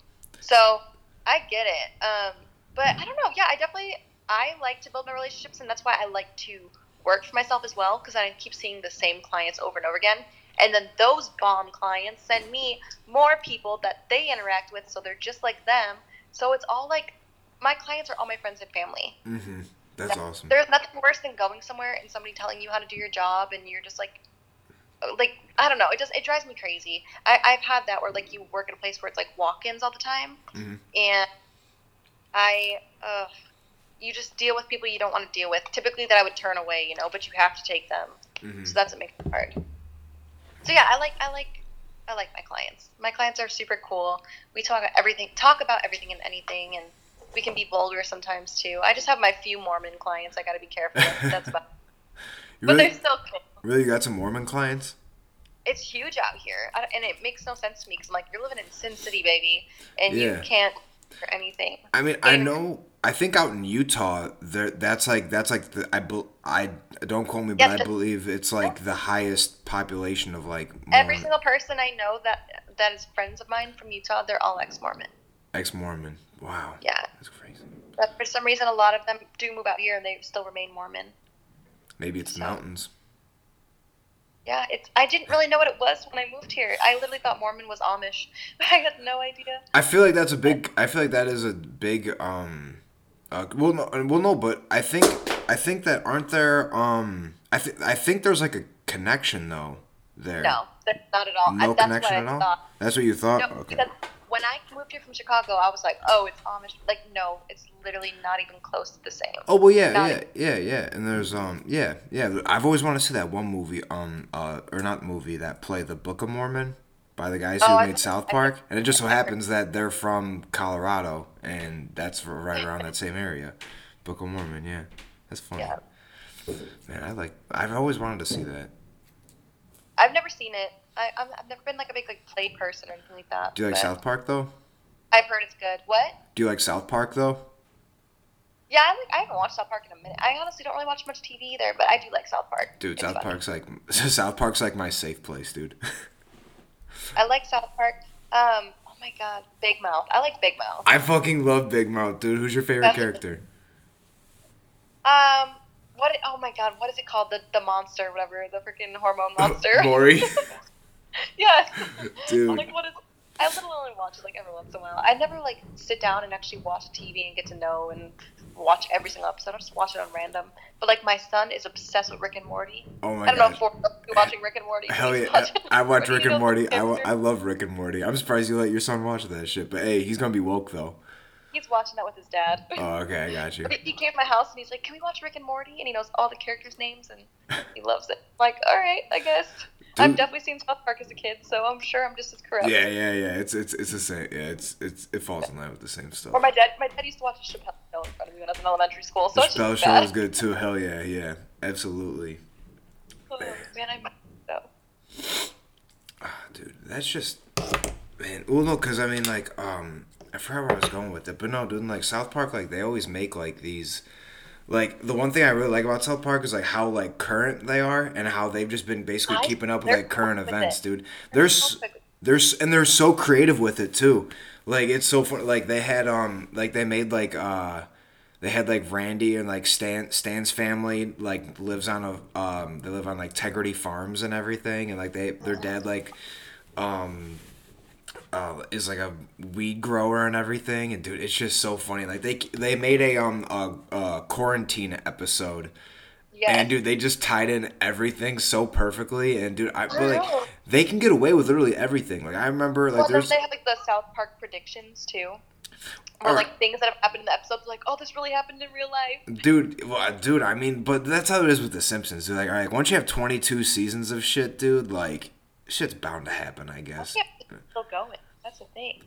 So, I get it. Um, but I don't know. Yeah, I definitely I like to build my relationships, and that's why I like to work for myself as well because I keep seeing the same clients over and over again. And then those bomb clients send me more people that they interact with, so they're just like them. So it's all like my clients are all my friends and family.
mm-hmm. that's awesome.
There's nothing worse than going somewhere and somebody telling you how to do your job, and you're just like, like I don't know. It just it drives me crazy. I, I've had that where like you work at a place where it's like walk-ins all the time,
Mhm.
and I, uh, you just deal with people you don't want to deal with. Typically, that I would turn away, you know, but you have to take them.
hmm
So that's what makes it hard. So yeah, I like I like I like my clients. My clients are super cool. We talk everything, talk about everything and anything, and we can be vulgar sometimes too. I just have my few Mormon clients. I got to be careful. That's about. But
really,
they're still cool.
really you got some Mormon clients?
It's huge out here, I- and it makes no sense to me because I'm like, you're living in Sin City, baby, and
Yeah.
you can't or anything.
I mean, I know. I think out in Utah, there that's like that's like the I I don't quote me, but I believe it's like the highest population of like
Every single person I know that that is friends of mine from Utah, they're all ex-Mormon.
ex-Mormon. Wow,
Yeah,
that's crazy.
but for some reason, a lot of them do move out here and they still remain Mormon.
Maybe it's the mountains.
Yeah, it's. I didn't really know what it was when I moved here. I literally thought Mormon was Amish. I had no idea.
I feel like that's a big. I feel like that is a big. Um, uh, well, no, well, no, but I think I think that aren't there. Um, I think I think there's like a connection though. There.
No, that's not at all.
No
I, that's
connection
what
at
I
all.
thought.
That's what you thought.
No,
okay.
When I moved here from Chicago, I was like, oh, it's Amish. Like, no, it's literally not even close to the same.
Oh well, yeah,
Not
yeah, yeah, yeah. And there's um, yeah, yeah. I've always wanted to see that one movie, um, uh, or not movie that play the Book of Mormon by the guys who
Oh,
made South
I-
Park, and it just so happens that they're from Colorado, and that's right around that same area. Book of Mormon, yeah, that's funny.
Yeah.
Man, I like. I've always wanted to see that.
I've never seen it. I, I'm, I've never been like a big like play person or anything like that.
Do you like South Park though?
I've heard it's good. What?
Do you like South Park though?
Yeah, I like. I haven't watched South Park in a minute. I honestly don't really watch much TV either, but I do like South Park.
Dude,
It's
South
funny.
Park's like South Park's like my safe place, dude.
I like South Park. Um. Oh my God, Big Mouth. I like Big Mouth.
I fucking love Big Mouth, dude. Who's your favorite character?
Um. What? Oh my God, what is it called? The the monster, whatever. The freaking hormone monster.
Maury.
yes.
Dude.
I'm like, what is? I literally only watch it like every once in a while. I never like sit down and actually watch TV and get to know and watch every single episode. I just watch it on random. But like my son is obsessed with Rick and Morty.
Oh my
I don't
god.
know if we're watching Rick and Morty.
Hell yeah!
watching
I watch Rick and Morty. I. I love Rick and Morty. I'm surprised you let your son watch that shit. But hey, he's gonna be woke though.
He's watching that with his dad.
Oh, okay, I got you.
He came to my house and he's like, "Can we watch Rick and Morty?" And he knows all the characters' names and he loves it. I'm like, all right, I guess. I've definitely seen South Park as a kid, so I'm sure I'm just as correct.
Yeah, yeah, yeah. It's it's it's the same. Yeah, it's it's it falls in line with the same stuff.
Or my dad, my dad used to watch Chappelle Show in front of me when I was in elementary school, so
The spell show
bad.
is good too. Hell yeah, yeah, absolutely.
Oh, man, I might so.
Ah, dude, that's just man. Well, no, cause I mean, like, um, I forgot where I was going with it, but no, dude, like South Park, like they always make like these. Like the one thing I really like about South Park is like how like current they are and how they've just been basically
I-
keeping up with like current
with
events,
it.
dude. There's there's and they're so creative with it too. Like it's so fun. Like they had um like they made like uh they had like Randy and like Stan Stan's family like lives on a um they live on like Tegridy Farms and everything and like they their dad like um uh is like a weed grower and everything, and dude, it's just so funny. Like they they made a um a, a quarantine episode.
Yes.
And dude, they just tied in everything so perfectly, and dude, I, but,
know.
like they can get away with literally everything. Like I remember, like
well,
there's
they have like the South Park predictions too, or
Or-
like things that have happened in the episodes. Like, oh, this really happened in real life.
Dude, well, dude, I mean, but that's how it is with The Simpsons. Dude. Like, all right, once you have 22 seasons of shit, dude, like, shit's bound to happen, I guess.
Yeah, it's still going. That's the thing.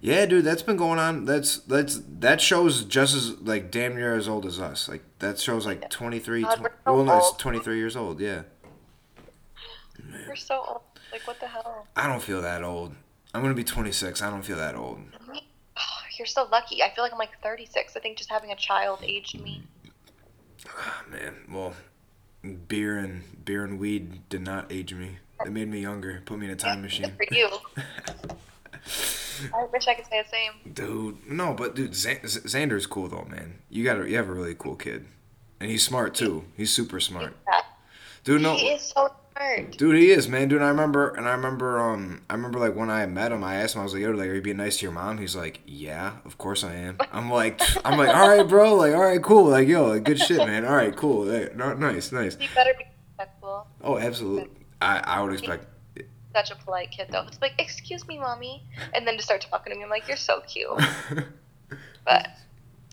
Yeah, dude, that's been going on. That's that's that show's just as like damn near as old as us. Like that show's like 23.
God, so
well, no, it's 23 years old. Yeah,
We're so old. Like, what the hell?
I don't feel that old. I'm gonna be 26. I don't feel that old.
Oh, you're so lucky. I feel like I'm like 36. I think just having a child aged me.
Ah, man, well, beer and beer and weed did not age me. They made me younger. Put me in a time machine.
Good for you. I wish I could say the same.
Dude, no, but dude, Z- Z- Xander's cool though, man. You got a, you have a really cool kid, and he's smart too. He's super smart,
Yeah.
dude. No,
He is so smart.
dude, he is, man. Dude, I remember, and I remember, um, I remember like when I met him, I asked him, I was like, "Yo, like, are you being nice to your mom?" He's like, "Yeah, of course I am." I'm like, I'm like, all right, bro, like, all right, cool, like, yo, like, good shit, man. All right, cool, hey, no, nice, nice.
You better be respectful.
Oh, absolutely. I, I would expect.
Such a polite kid, though. It's like, excuse me, mommy, and then to start talking to me, I'm like, you're so cute. But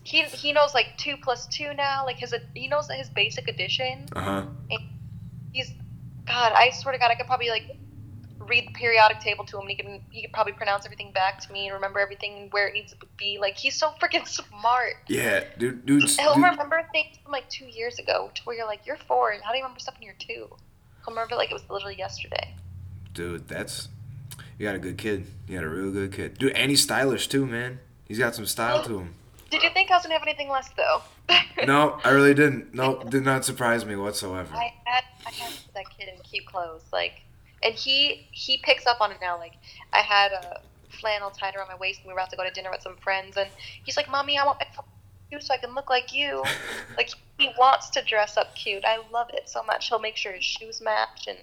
he he knows like two plus two now. Like his he knows his basic addition.
uh huh.
He's God. I swear to God, I could probably like read the periodic table to him. And he can he could probably pronounce everything back to me and remember everything where it needs to be. Like he's so freaking smart.
Yeah, dude, dude,
He'll
dude
remember things from like two years ago to where you're like, you're four, and how do you remember stuff when you're two? He'll remember like it was literally yesterday.
dude, that's you got a good kid. You got a real good kid, dude. And he's stylish too, man. He's got some style to him.
Did you think I was gonna have anything less though?
No, I really didn't. No, did not surprise me whatsoever.
I had I had that kid in cute clothes, like, and he he picks up on it now. Like, I had a flannel tied around my waist, and we were about to go to dinner with some friends, and he's like, "Mommy, I want my cute so I can look like you." like, he wants to dress up cute. I love it so much. He'll make sure his shoes match, and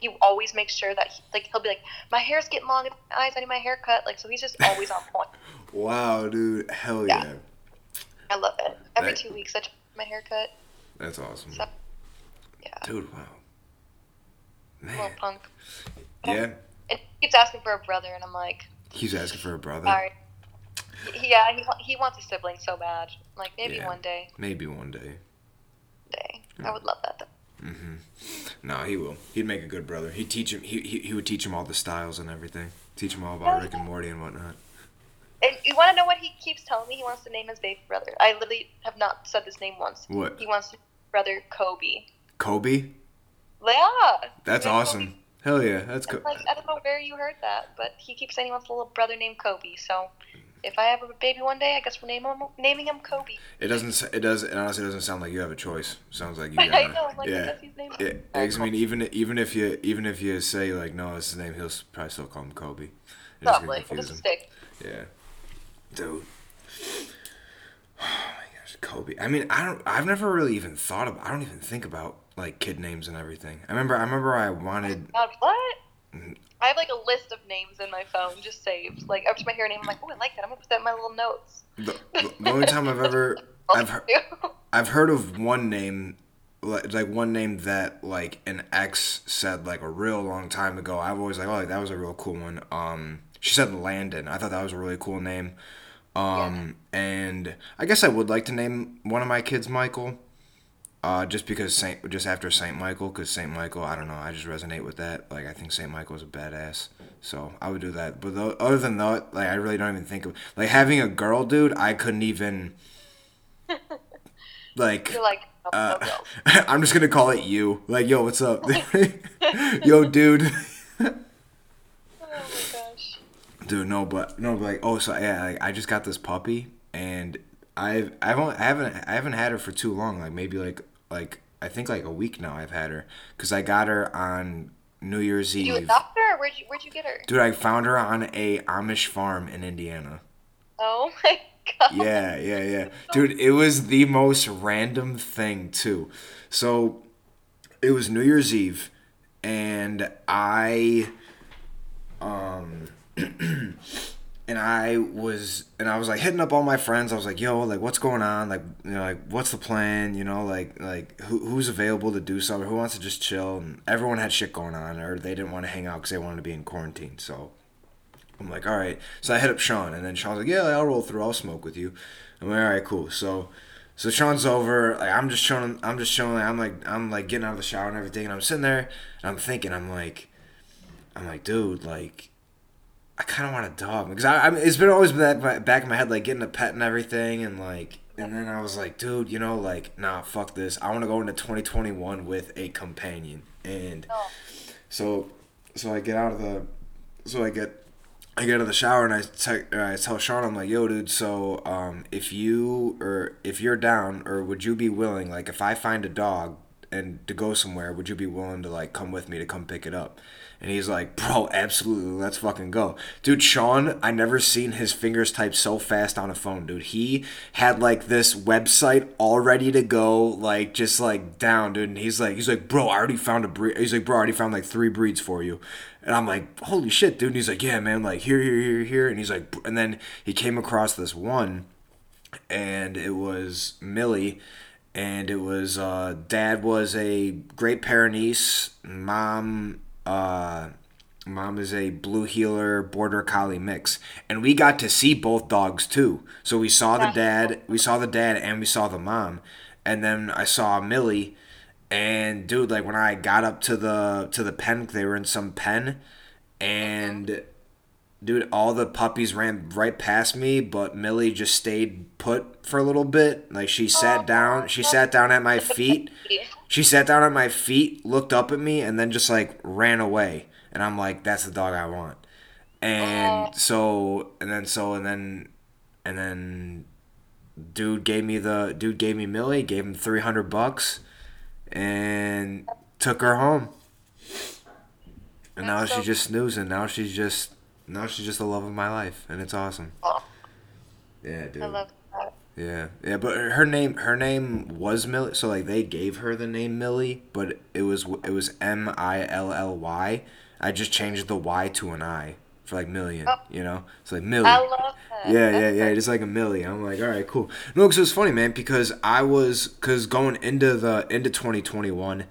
he always makes sure that he, like he'll be like, "My hair's getting long in my eyes. I need my hair cut." Like, so he's just always on point.
Wow, dude, hell yeah,
Yeah. I love it. Every
That-
two weeks, I change my haircut.
that's awesome,
So, yeah,
dude. Wow,
little punk.
yeah.
And he keeps asking for a brother, and I'm like.
He's asking for a brother.
Sorry. Yeah, he, he wants a sibling so bad. Like maybe
Yeah.
one day.
Maybe one day.
Day. I would love that. Though.
Mm-hmm. No, he will. He'd make a good brother. He'd teach him. He, he, he would teach him all the styles and everything. Teach him all about Rick and Morty and whatnot.
And you want to know what he keeps telling me? He wants to name his baby brother. I literally have not said this name once.
What?
He wants to brother Kobe.
Kobe?
Yeah.
That's
Yeah,
awesome. Hell yeah, that's cool.
Like I don't know where you heard that, but he keeps saying he wants a little brother named Kobe. So if I have a baby one day, I guess we're naming him naming him Kobe.
It doesn't. It does. It honestly doesn't sound like you have a choice. Sounds like you
I
got.
know. Like,
yeah.
guess he's named.
Yeah, I mean, even even if you even if you say like no, it's his name, he'll probably still call him Kobe. You're just gonna
Probably. Stick.
Yeah, dude. Oh my gosh, Kobe. I mean, I don't. I've never really even thought of. I don't even think about like kid names and everything. I remember. I remember I wanted.
What?
Mm,
I have like a list of names in my phone just saved. Like up to my hair name, I'm like, oh, I like that. I'm gonna put that in my little notes.
The, the- only time I've ever I've heard I've heard of one name, like, like one name that like an ex said like a real long time ago. I've always like, oh, that was a real cool one. Um, she said Landon. I thought that was a really cool name. Um, and I guess I would like to name one of my kids Michael. Uh, just because Saint, just after Saint Michael, because Saint Michael, I don't know, I just resonate with that. Like, I think Saint Michael is a badass, so I would do that. But tho- other than that, like, I really don't even think of like having a girl, dude. I couldn't even like.
You're like,
Uh,
no, no.
I'm just gonna call it you. Like, yo, what's up? yo, dude.
Oh my gosh.
Dude, no, but no, but like, oh, so yeah, like, I just got this puppy, and I've I've only, I haven't I haven't had her for too long. Like maybe like like I think like a week now. I've had her because I got her on New Year's
Did you
Eve.
adopt her, where'd you where'd you get her?
Dude, I found her on a Amish farm in Indiana.
Oh my god.
Yeah, yeah, yeah. Dude, it was the most random thing, too. So, it was New Year's Eve, and I, um, and I was and I was like hitting up all my friends. I was like, "Yo, like, what's going on? Like, you know, like, what's the plan? You know, like, like who, who's available to do something? Who wants to just chill?" And everyone had shit going on, or they didn't want to hang out because they wanted to be in quarantine. So I'm like, "All right." So I hit up Sean, and then Sean's like, "Yeah, I'll roll through. I'll smoke with you." I'm like, "All right, cool." So. So Sean's over. Like I'm just showing. I'm just showing. I'm like I'm like getting out of the shower and everything. And I'm sitting there and I'm thinking. I'm like, I'm like, dude, like I kind of want a dog because I, I mean, it's been always been that back in my head, like getting a pet and everything, and like, and then I was like, dude, you know, like, nah, fuck this. I want to go into 2021 with a companion, and oh. so, so I get out of the, so I get, I get out of the shower and I, te- I tell Sean, I'm like, yo, dude, so um, if you or if you're down, or would you be willing, like, if I find a dog and to go somewhere, would you be willing to like come with me to come pick it up? And he's like, bro, absolutely, let's fucking go. Dude, Sean, I never seen his fingers type so fast on a phone, dude. He had like this website all ready to go, like just like down, dude. And he's like, he's like, bro, I already found a breed. He's like, bro, I already found like three breeds for you. And I'm like, holy shit, dude. And he's like, yeah, man, like here, here, here, here. And he's like, and then he came across this one, and it was Millie and it was uh, dad was a Great Pyrenees, mom uh, mom is a blue heeler border collie mix, and we got to see both dogs too. So we saw the dad, we saw the dad, and we saw the mom, and then I saw Millie, and dude, like when I got up to the to the pen, they were in some pen, and dude, all the puppies ran right past me, but Millie just stayed put for a little bit. Like she sat oh, down, she sat down at my feet. She sat down at my feet, looked up at me, and then just like ran away. And I'm like, that's the dog I want. And oh. so, and then so, and then, and then, dude gave me the dude gave me Millie, gave him three hundred bucks, and took her home. And now she's just snoozing. Now she's just now she's just the love of my life, and it's awesome. Oh. Yeah, dude. I love that. Yeah, yeah, but her name her name was Millie, so like they gave her the name Millie, but it was it was M I L L Y. I just changed the Y to an I for like million, oh. you know. It's like Millie. I love that. Yeah, yeah, yeah. It's like a Millie. I'm like, all right, cool. No, because it's funny, man, because I was because going into the into 2021.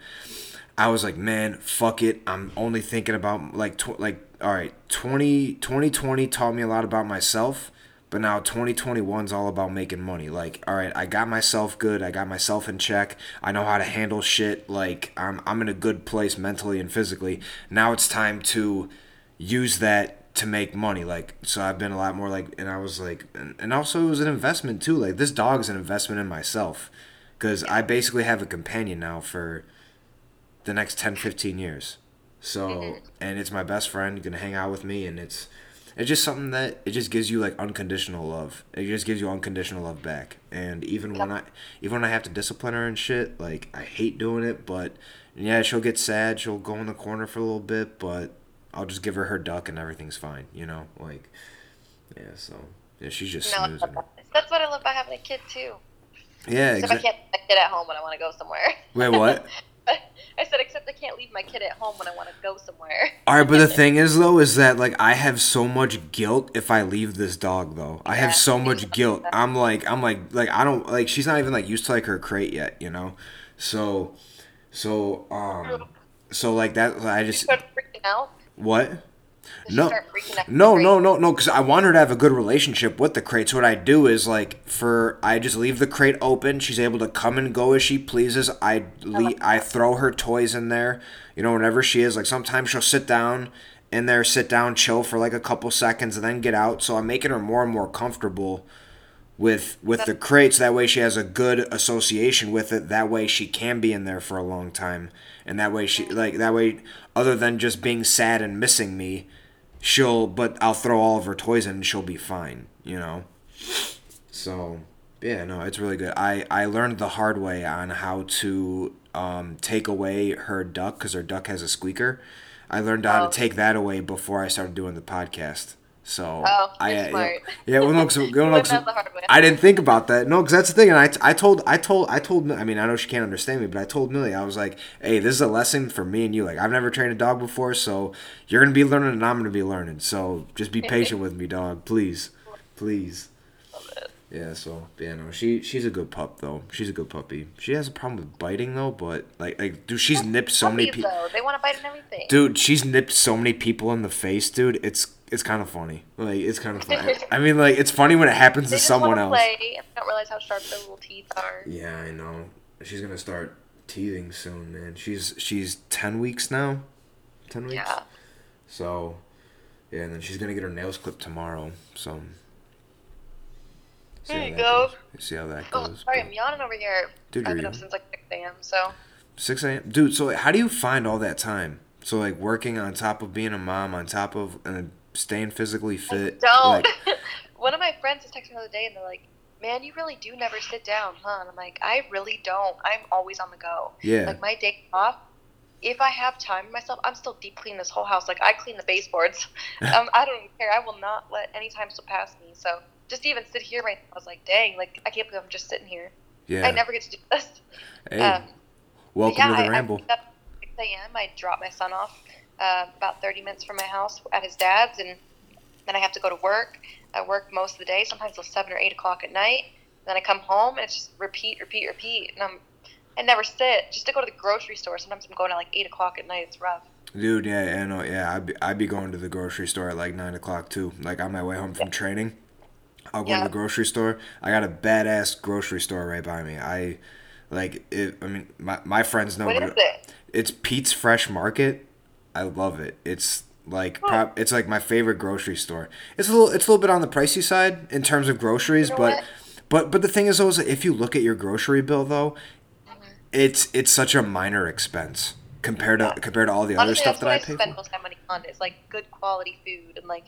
I was like, man, fuck it. I'm only thinking about like tw- like all right, 20, 2020 taught me a lot about myself, but now 2021 is all about making money. Like, all right, I got myself good. I got myself in check. I know how to handle shit. Like, I'm, I'm in a good place mentally and physically. Now it's time to use that to make money. Like, so I've been a lot more like, and I was like, and, and also it was an investment too. Like, this dog is an investment in myself because I basically have a companion now for the next 10, 15 years. So mm-hmm. and it's my best friend gonna hang out with me, and it's it's just something that it just gives you like unconditional love. It just gives you unconditional love back. And even when I even when I have to discipline her and shit, like I hate doing it, but yeah, she'll get sad. She'll go in the corner for a little bit, but I'll just give her her duck and everything's fine. You know, like yeah. So yeah, she's just no, snoozing.
That's what I love about having a kid too.
Yeah,
exactly. If I can't kid at home when I want to go somewhere.
Wait, what?
I said, except I can't leave my kid at home when I want to go somewhere.
All right, but the thing is, though, is that like I have so much guilt if I leave this dog. Though I have so much guilt. I'm like, I'm like, like I don't like. She's not even like used to like her crate yet, you know. So, so, um, so like that. I just. freaking out. What? No, no, no, no, no, because I want her to have a good relationship with the crate. So what I do is like for I just leave the crate open. She's able to come and go as she pleases. I le- I throw her toys in there. You know, whenever she is like sometimes she'll sit down in there, sit down, chill for like a couple seconds, and then get out. So I'm making her more and more comfortable with with the crate so that way she has a good association with it that way she can be in there for a long time and that way she like that way other than just being sad and missing me she'll but I'll throw all of her toys in and she'll be fine, you know. So yeah, no, it's really good. I I learned the hard way on how to um, take away her duck because her duck has a squeaker. I learned how to oh. take that away before I started doing the podcast. So
Oh,
I uh,
smart.
yeah, well, no, 'cause- well, no, 'cause
out the hard way.
I didn't think about that. No, because that's the thing. And I, I told, I told, I told. I mean, I know she can't understand me, but I told Millie, I was like, "Hey, this is a lesson for me and you. Like, I've never trained a dog before, so you're gonna be learning, and I'm gonna be learning. So just be patient with me, dog. Please, please." Yeah. So yeah, no, she she's a good pup though. She's a good puppy. She has a problem with biting though, but like like dude, she's nipped so many people.
they want to bite and everything.
Dude, she's nipped so many people in the face, dude. It's it's kind of funny. Like it's kind of funny. I mean, like it's funny when it happens
they
to someone else.
play and don't realize how sharp their little teeth are.
Yeah, I know. She's gonna start teething soon, man. She's she's ten weeks now. Ten weeks.
Yeah.
So, yeah, and then she's gonna get her nails clipped tomorrow. So.
There you go.
goes. See how that
Oh,
goes.
sorry,
but-
I'm yawning over here.
Dude,
I've been up since like 6 a.m. So
6 a.m. Dude, so how do you find all that time? So like working on top of being a mom, on top of and staying physically fit.
I don't.
Like,
One of my friends just texting me the other day, and they're like, "Man, you really do never sit down, huh?" And I'm like, "I really don't. I'm always on the go.
yeah.
Like my day off." If I have time myself, I'm still deep cleaning this whole house. Like I clean the baseboards. um, I don't even care. I will not let any time slip past me. So just to even sit here right now, I was like, dang, like I can't believe I'm just sitting here.
yeah.
I never get to do this.
hey,
Um,
welcome
yeah,
to the
I,
ramble.
I wake up at 6 a.m. I drop my son off uh, about 30 minutes from my house at his dad's, and then I have to go to work. I work most of the day, sometimes till 7 or 8 o'clock at night. Then I come home, and it's just repeat, repeat, repeat. And I'm, I never sit. Just to go to the grocery store, sometimes I'm going at like 8 o'clock at night. It's rough.
Dude, yeah, I know, yeah. I'd be, I'd be going to the grocery store at like nine o'clock too. Like on my way home from training, I'll go to the grocery store. I got a badass grocery store right by me. I like it. I mean, my my friends know.
What
but
is it?
It's Pete's Fresh Market. I love it. It's like
Oh.
prob- it's like my favorite grocery store. It's a little it's a little bit on the pricey side in terms of groceries,
You know
but
what?
but but the thing is though, is that if you look at your grocery bill though,
Mm-hmm.
it's it's such a minor expense compared to compared to all the other
Honestly,
stuff
that's
that
what
I
I,
pay
spend
for.
most of my money on. Is like good quality food and like,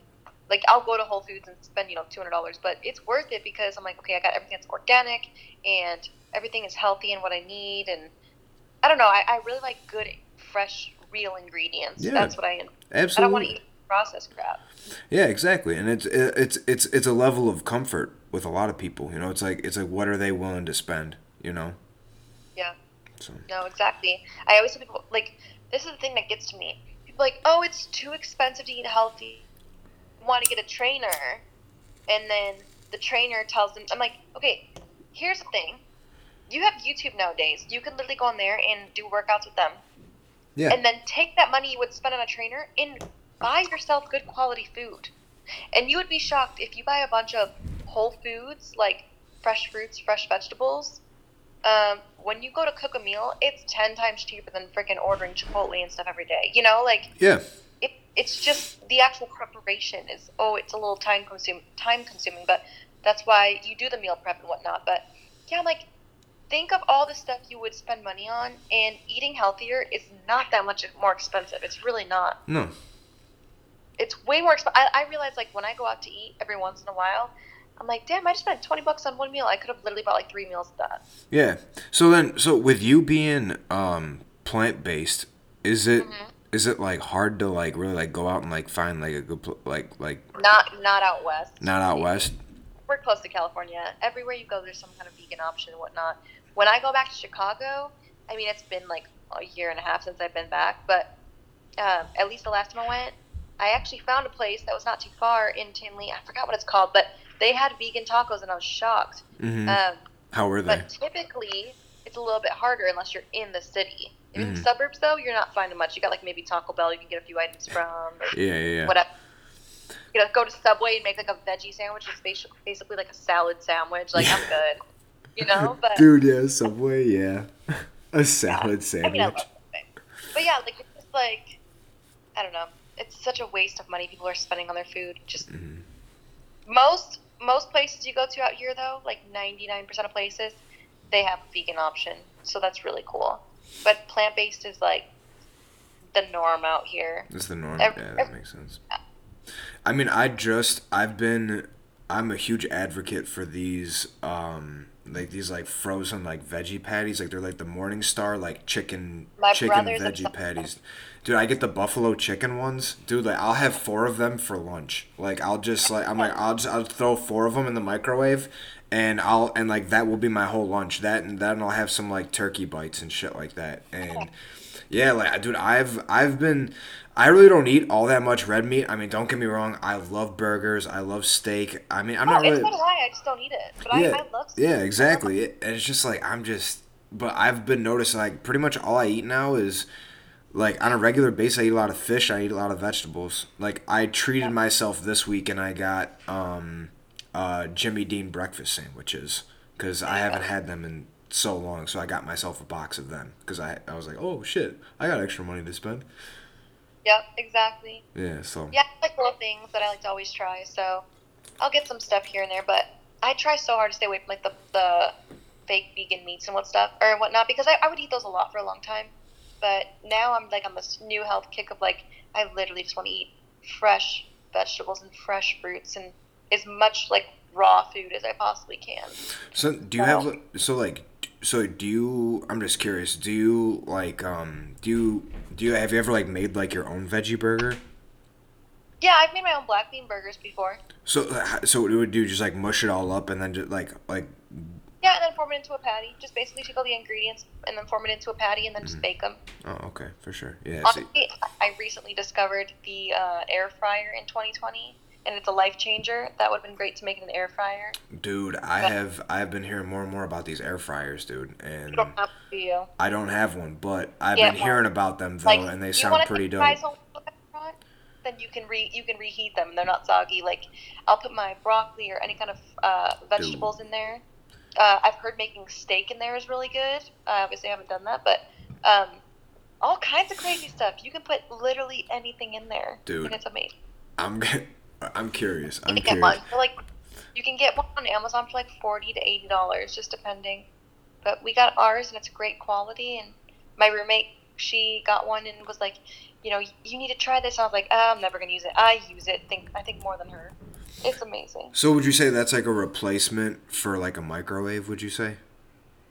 like I'll go to Whole Foods and spend you know two hundred dollars, but it's worth it because I'm like, okay, I got everything that's organic and everything is healthy and what I need, and I don't know, I, I really like good, fresh, real ingredients.
Yeah.
That's what I. I don't
Absolutely.
want to eat processed crap.
Yeah, exactly. And it's it's it's it's a level of comfort with a lot of people. You know, it's like it's like what are they willing to spend? You know.
Yeah.
So
No, exactly. I always tell people like this is the thing that gets to me. People are like, oh, it's too expensive to eat healthy. You want to get a trainer, and then the trainer tells them, I'm like, okay, here's the thing. You have YouTube nowadays. You can literally go on there and do workouts with them,
yeah,
and then take that money you would spend on a trainer and buy yourself good quality food. And you would be shocked if you buy a bunch of whole foods like fresh fruits, fresh vegetables. Um, when you go to cook a meal, it's ten times cheaper than freaking ordering Chipotle and stuff every day. You know, like
yeah,
it, it's just the actual preparation is oh, it's a little time consuming, time consuming, but that's why you do the meal prep and whatnot. But yeah, I'm like think of all the stuff you would spend money on, and eating healthier is not that much more expensive. It's really not
no,
it's way more expensive. I, I realize like when I go out to eat every once in a while, I'm like, damn, I just spent twenty bucks on one meal. I could have literally bought like three meals of that.
yeah. So then, so with you being um plant based, is it is
Mhm.
it like hard to like really like go out and like find like a good pl- like like
Not not out west.
not out west?
We're close to California. Everywhere you go, there's some kind of vegan option and whatnot. When I go back to Chicago, I mean, it's been like a year and a half since I've been back, but um, at least the last time I went, I actually found a place that was not too far in Tinley. I forgot what it's called, but they had vegan tacos, and I was shocked.
hmm
Um,
How were they?
But typically, it's a little bit harder unless you're in the city. In
Mhm.
the suburbs, though, you're not finding much. You got like maybe Taco Bell, you can get a few items from, or
Yeah, yeah, yeah.
whatever. You know, go to Subway and make like a veggie sandwich. It's basically like a salad sandwich. Like I'm good, you know. But
Dude, yeah, Subway, yeah, a salad
I
sandwich.
mean, I But yeah, like it's just like I don't know. It's such a waste of money people are spending on their food. Just
mm-hmm.
most most places you go to out here though, like 99% of places, they have a vegan option. So that's really cool. But plant based is like the norm out here.
That's the norm.
Every-
yeah, that makes sense. I mean, I just I've been I'm a huge advocate for these um like these like frozen like veggie patties. Like they're like the Morningstar like chicken
My
chicken veggie patties. Dude, I get the buffalo chicken ones. Dude, like I'll have four of them for lunch. Like I'll just like I'm like I'll just I'll throw four of them in the microwave, and I'll and like that will be my whole lunch. That and then I'll have some like turkey bites and shit like that. And yeah, like dude, I've I've been. I really don't eat all that much red meat. I mean, don't get me wrong. I love burgers. I love steak. I mean, I'm
Oh,
not
it's
really.
so do I. I just don't eat it. But
Yeah,
I, I love
yeah, exactly. It, and it's just like I'm just, but I've been noticing like pretty much all I eat now is like on a regular basis. I eat a lot of fish. I eat a lot of vegetables. Like I treated myself this week and I got um, uh, Jimmy Dean breakfast sandwiches because I haven't had them in so long. So I got myself a box of them because I I was like, oh shit, I got extra money to spend.
Yep, exactly.
Yeah. So
Yeah, I like little things that I like to always try. So I'll get some stuff here and there, but I try so hard to stay away from like the the fake vegan meats and what stuff or whatnot because I, I would eat those a lot for a long time. But now I'm like on this new health kick of like I literally just want to eat fresh vegetables and fresh fruits and as much like raw food as I possibly can.
So do you have so like so do you I'm just curious, do you like um do you do you have you ever like made like your own veggie burger?
Yeah, I've made my own black bean burgers before.
So so what you would do just like mush it all up and then just like like
Yeah, and then form it into a patty. Just basically take all the ingredients and then form it into a patty and then just bake them.
oh okay, for sure. Yeah,
Honestly, I recently discovered the uh, air fryer in 2020, and it's a life changer. That would have been great to make in an air fryer.
dude, I have I've been hearing more and more about these air fryers, dude, and
don't have to do.
I don't have one, but I've
Yeah,
been hearing about them though
Like,
and they sound pretty dope.
fries home to Then you can re you can reheat them. They're not soggy. Like I'll put my broccoli or any kind of uh, vegetables in there. Uh, I've heard making steak in there is really good. Uh, obviously, I haven't done that, but um, all kinds of crazy stuff. You can put literally anything in there,
Dude.
and it's amazing.
I'm I'm curious. I'm
You can get
curious.
one for like you can get one on Amazon for like forty to eighty dollars, just depending. But we got ours and it's great quality. And my roommate, she got one and was like, you know, you need to try this. I was like, ah, I'm never gonna use it. I use it. Think I think more than her. It's amazing.
So would you say that's like a replacement for like a microwave, would you say?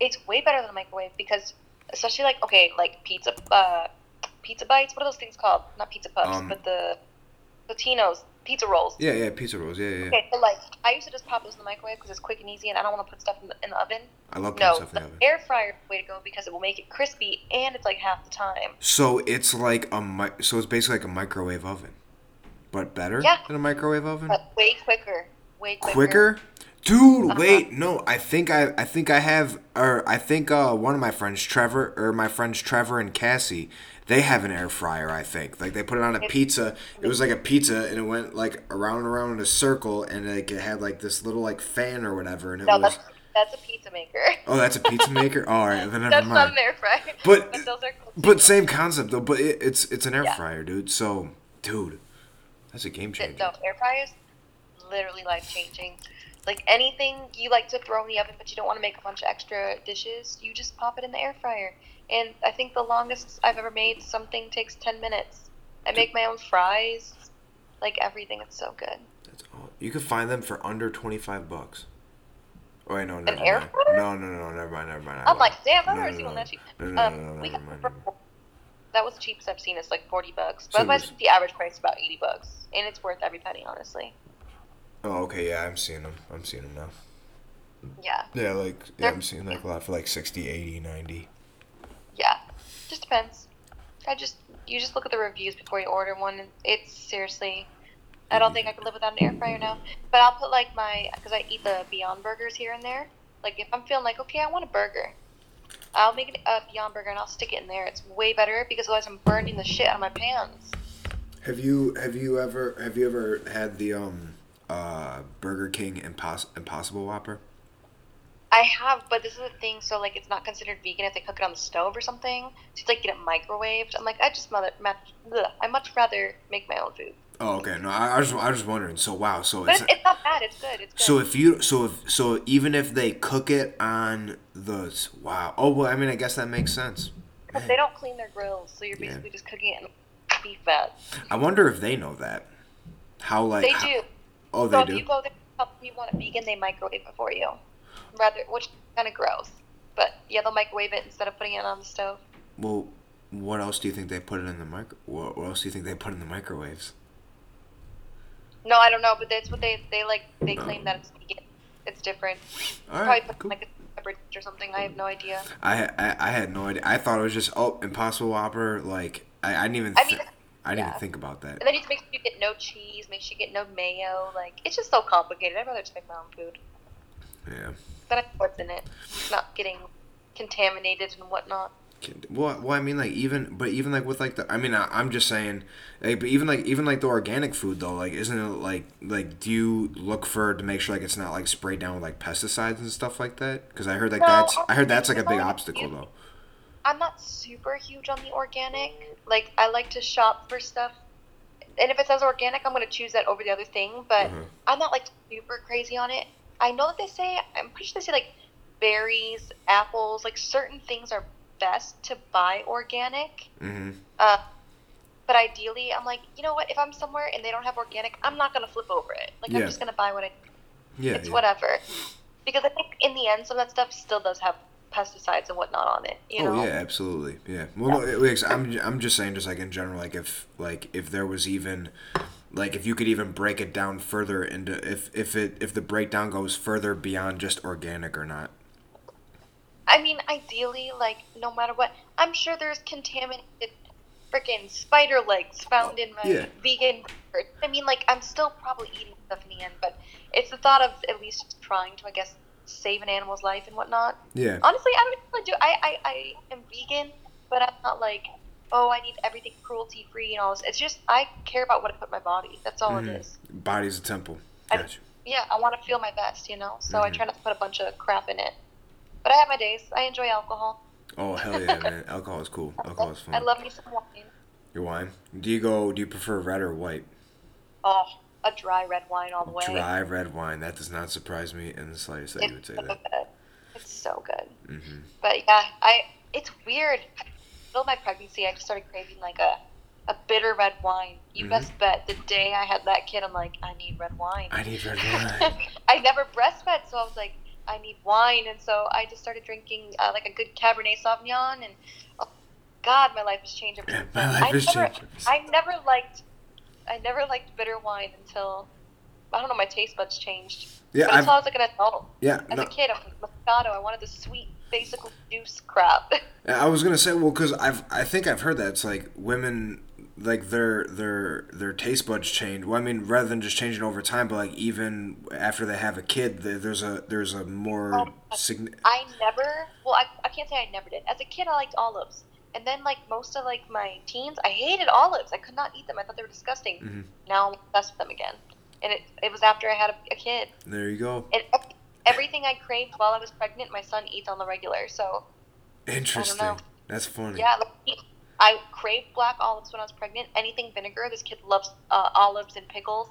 It's way better than a microwave because, especially like okay, like pizza, uh, pizza bites. What are those things called? Not pizza puffs,
Um,
but the Totino's pizza rolls.
Yeah, yeah, pizza rolls. Yeah, yeah.
Okay, so like I used to just pop those in the microwave because it's quick and easy, and I don't want to put stuff in the, in the oven.
I love putting
No,
stuff in
the
the oven.
air fryer is the way to go because it will make it crispy and it's like half the time.
So it's like a mi- so it's basically like a microwave oven, but better
Yeah.
than a microwave oven.
But way quicker. Way quicker.
Quicker, dude.
Uh-huh.
Wait, no. I think I I think I have or I think uh one of my friends Trevor or my friends Trevor and Cassie. They have an air fryer, I think. Like they put it on a pizza. It was like a pizza, and it went like around and around in a circle, and like it had like this little like fan or whatever, and it
No,
was.
that's that's a pizza maker.
Oh, that's a pizza maker. All right, then never
that's
mind.
not an air fryer.
But-
are cool
But same concept though. But it, it's it's an air
Yeah.
fryer, dude. So, dude, that's a game changer.
no air fryers, literally life changing. Like anything you like to throw in the oven, but you don't want to make a bunch of extra dishes, you just pop it in the air fryer. And I think the longest I've ever made something takes ten minutes. I make my own fries, like everything. It's so good.
That's all. You could find them for under twenty five bucks. Oh wait, no, never mind. No, no, no, never mind, never mind. I
I'm like, damn, I've
No,
never
no,
seen
no,
one that cheap.
no, no,
Um,
no, no,
we
never mind,
for- that was the cheapest I've seen. It's like forty bucks. But
there's-
the average price is about eighty bucks, and it's worth every penny, honestly.
Oh, okay, yeah, I'm seeing them. I'm seeing them now.
Yeah,
Yeah, like yeah,
They're-
I'm seeing like a lot for like 60, 80, 90.
Yeah. Just depends. I just you just look at the reviews before you order one. It's seriously, I don't think I could live without an air fryer now. But I'll put like my because I eat the Beyond Burgers here and there. Like if I'm feeling like okay, I want a burger. I'll make it a Beyond Burger and I'll stick it in there. It's way better because otherwise I'm burning the shit out of my pans.
Have you have you ever have you ever had the um uh Burger King Impos- Impossible Whopper?
I have, but this is the thing. So like, it's not considered vegan if they cook it on the stove or something. So you like get it microwaved. I'm like, I just mother, much, I much rather make my own food.
Oh, okay. No, I, I was I was just wondering. So wow, so
But
it's
it's, not bad. It's good. It's good.
so if you so if so even if they cook it on the wow. Oh well, I mean I guess that makes sense.
Because they don't clean their grills, so you're
Yeah.
basically just cooking it in beef fat.
I wonder if they know that. How like
They
how-
do.
Oh,
So
they
if
do.
you go there, them you want it vegan, they microwave it for you. Rather, which kind of gross. But yeah, they'll microwave it instead of putting it on the stove.
Well, what else do you think they put it in the micro? What, what else do you think they put in the microwaves?
No, I don't know, but that's what they they like. They claim that it's. It's different.
All
Probably put
cool.
like a pepper or something. I have no idea.
I, I I had no idea. I thought it was just oh Impossible Whopper. Like I, I didn't even.
I mean,
I didn't
yeah.
even think about that.
And then you just make you get no cheese. Make sure you get no mayo. Like it's just so complicated. I'd rather just make my own food.
Yeah.
Then I know what's in it. Not getting contaminated and whatnot.
Well, well, I mean, like even, but even like with like the, I mean, I, I'm just saying, like, but even like even like the organic food though, like, isn't it like like do you look for to make sure like it's not like sprayed down with like pesticides and stuff like that? Because I heard like
No,
that's I heard that's like a big obstacle though.
I'm not super huge on the organic. Like I like to shop for stuff, and if it says organic, I'm gonna choose that over the other thing. But
Uh-huh.
I'm not like super crazy on it. I know that they say I'm pretty sure they say like berries, apples, like certain things are best to buy organic.
Mm-hmm.
Uh, but ideally, I'm like, you know what? If I'm somewhere and they don't have organic, I'm not gonna flip over it. Like
Yeah.
I'm just gonna buy what I.
Yeah.
it's
yeah.
whatever. Because I think in the end, some of that stuff still does have pesticides and whatnot on it. You
oh
know.
yeah, absolutely. Yeah. Well, no, I'm I'm just saying, just like in general, like if like if there was even like if you could even break it down further into if if it if the breakdown goes further beyond just organic or not.
I mean, ideally, like no matter what, I'm sure there's contaminated freaking spider legs found in my
Yeah.
vegan. burger. I mean, like I'm still probably eating stuff in the end, but it's the thought of at least trying to, I guess, save an animal's life and whatnot.
Yeah.
Honestly, I don't really do. I I, I am vegan, but I'm not like, oh, I need everything cruelty free and all this. It's just I care about what I put in my body. That's all
Mhm.
it is.
Body's a temple.
I-
Gotcha.
Yeah, I want to feel my best, you know. So I
Mhm.
try not to put a bunch of crap in it. But I have my days. I enjoy alcohol.
Oh hell yeah, man! Alcohol is cool. Alcohol is fun.
I love me some wine.
Your wine. Do you go? Do you prefer red or white?
Oh, a dry red wine all the way.
Dry red wine. That does not surprise me in the slightest that you would
It's
say
so
that.
good. It's so good.
hmm
But yeah, I. It's weird. Middle of my pregnancy, I just started craving like a, a bitter red wine. You
Mhm.
best bet. The day I had that kid, I'm like, I need red wine.
I need red wine.
I never breastfed, so I was like, I need wine, and so I just started drinking uh, like a good Cabernet Sauvignon, and oh, God, my life has changed
Yeah, my life
I
has
never,
changed.
I never liked, I never liked bitter wine until I don't know, my taste buds changed.
Yeah,
but
I've,
until I was like an adult.
yeah.
As
No,
a kid, I was like Moscato. I wanted the sweet, basic juice crap.
I was gonna say well, cause I've I think I've heard that it's like women like their their their taste buds change. Well, I mean, rather than just changing over time, but like even after they have a kid, there- there's a there's a more sign.
I never, well, I, I can't say I never did. As a kid, I liked olives. And then, like, most of, like, my teens, I hated olives. I could not eat them. I thought they were disgusting.
Mhm.
Now I'm obsessed with them again. And it, it was after I had a, a kid.
There you go.
And everything I craved while I was pregnant, my son eats on the regular. So,
Interesting. That's funny.
yeah, like, he, I craved black olives when I was pregnant. Anything vinegar. This kid loves uh, olives and pickles.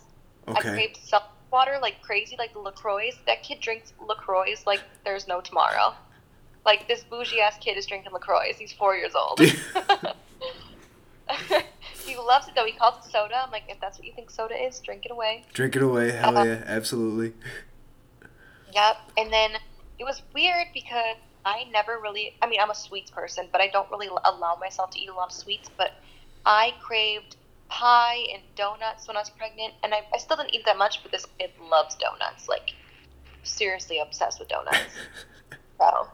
Okay.
I craved salt water like crazy, like the LaCroix. That kid drinks LaCroix like there's no tomorrow. Like this bougie ass kid is drinking LaCroix. He's four years old. he loves it though. He calls it soda. I'm like, if that's what you think soda is, drink it away.
Drink it away. Hell
Uh-huh.
yeah, absolutely.
Yep. And then it was weird because I never really. I mean, I'm a sweets person, but I don't really allow myself to eat a lot of sweets. But I craved pie and donuts when I was pregnant, and I, I still didn't eat that much. But this kid loves donuts. Like seriously obsessed with donuts. So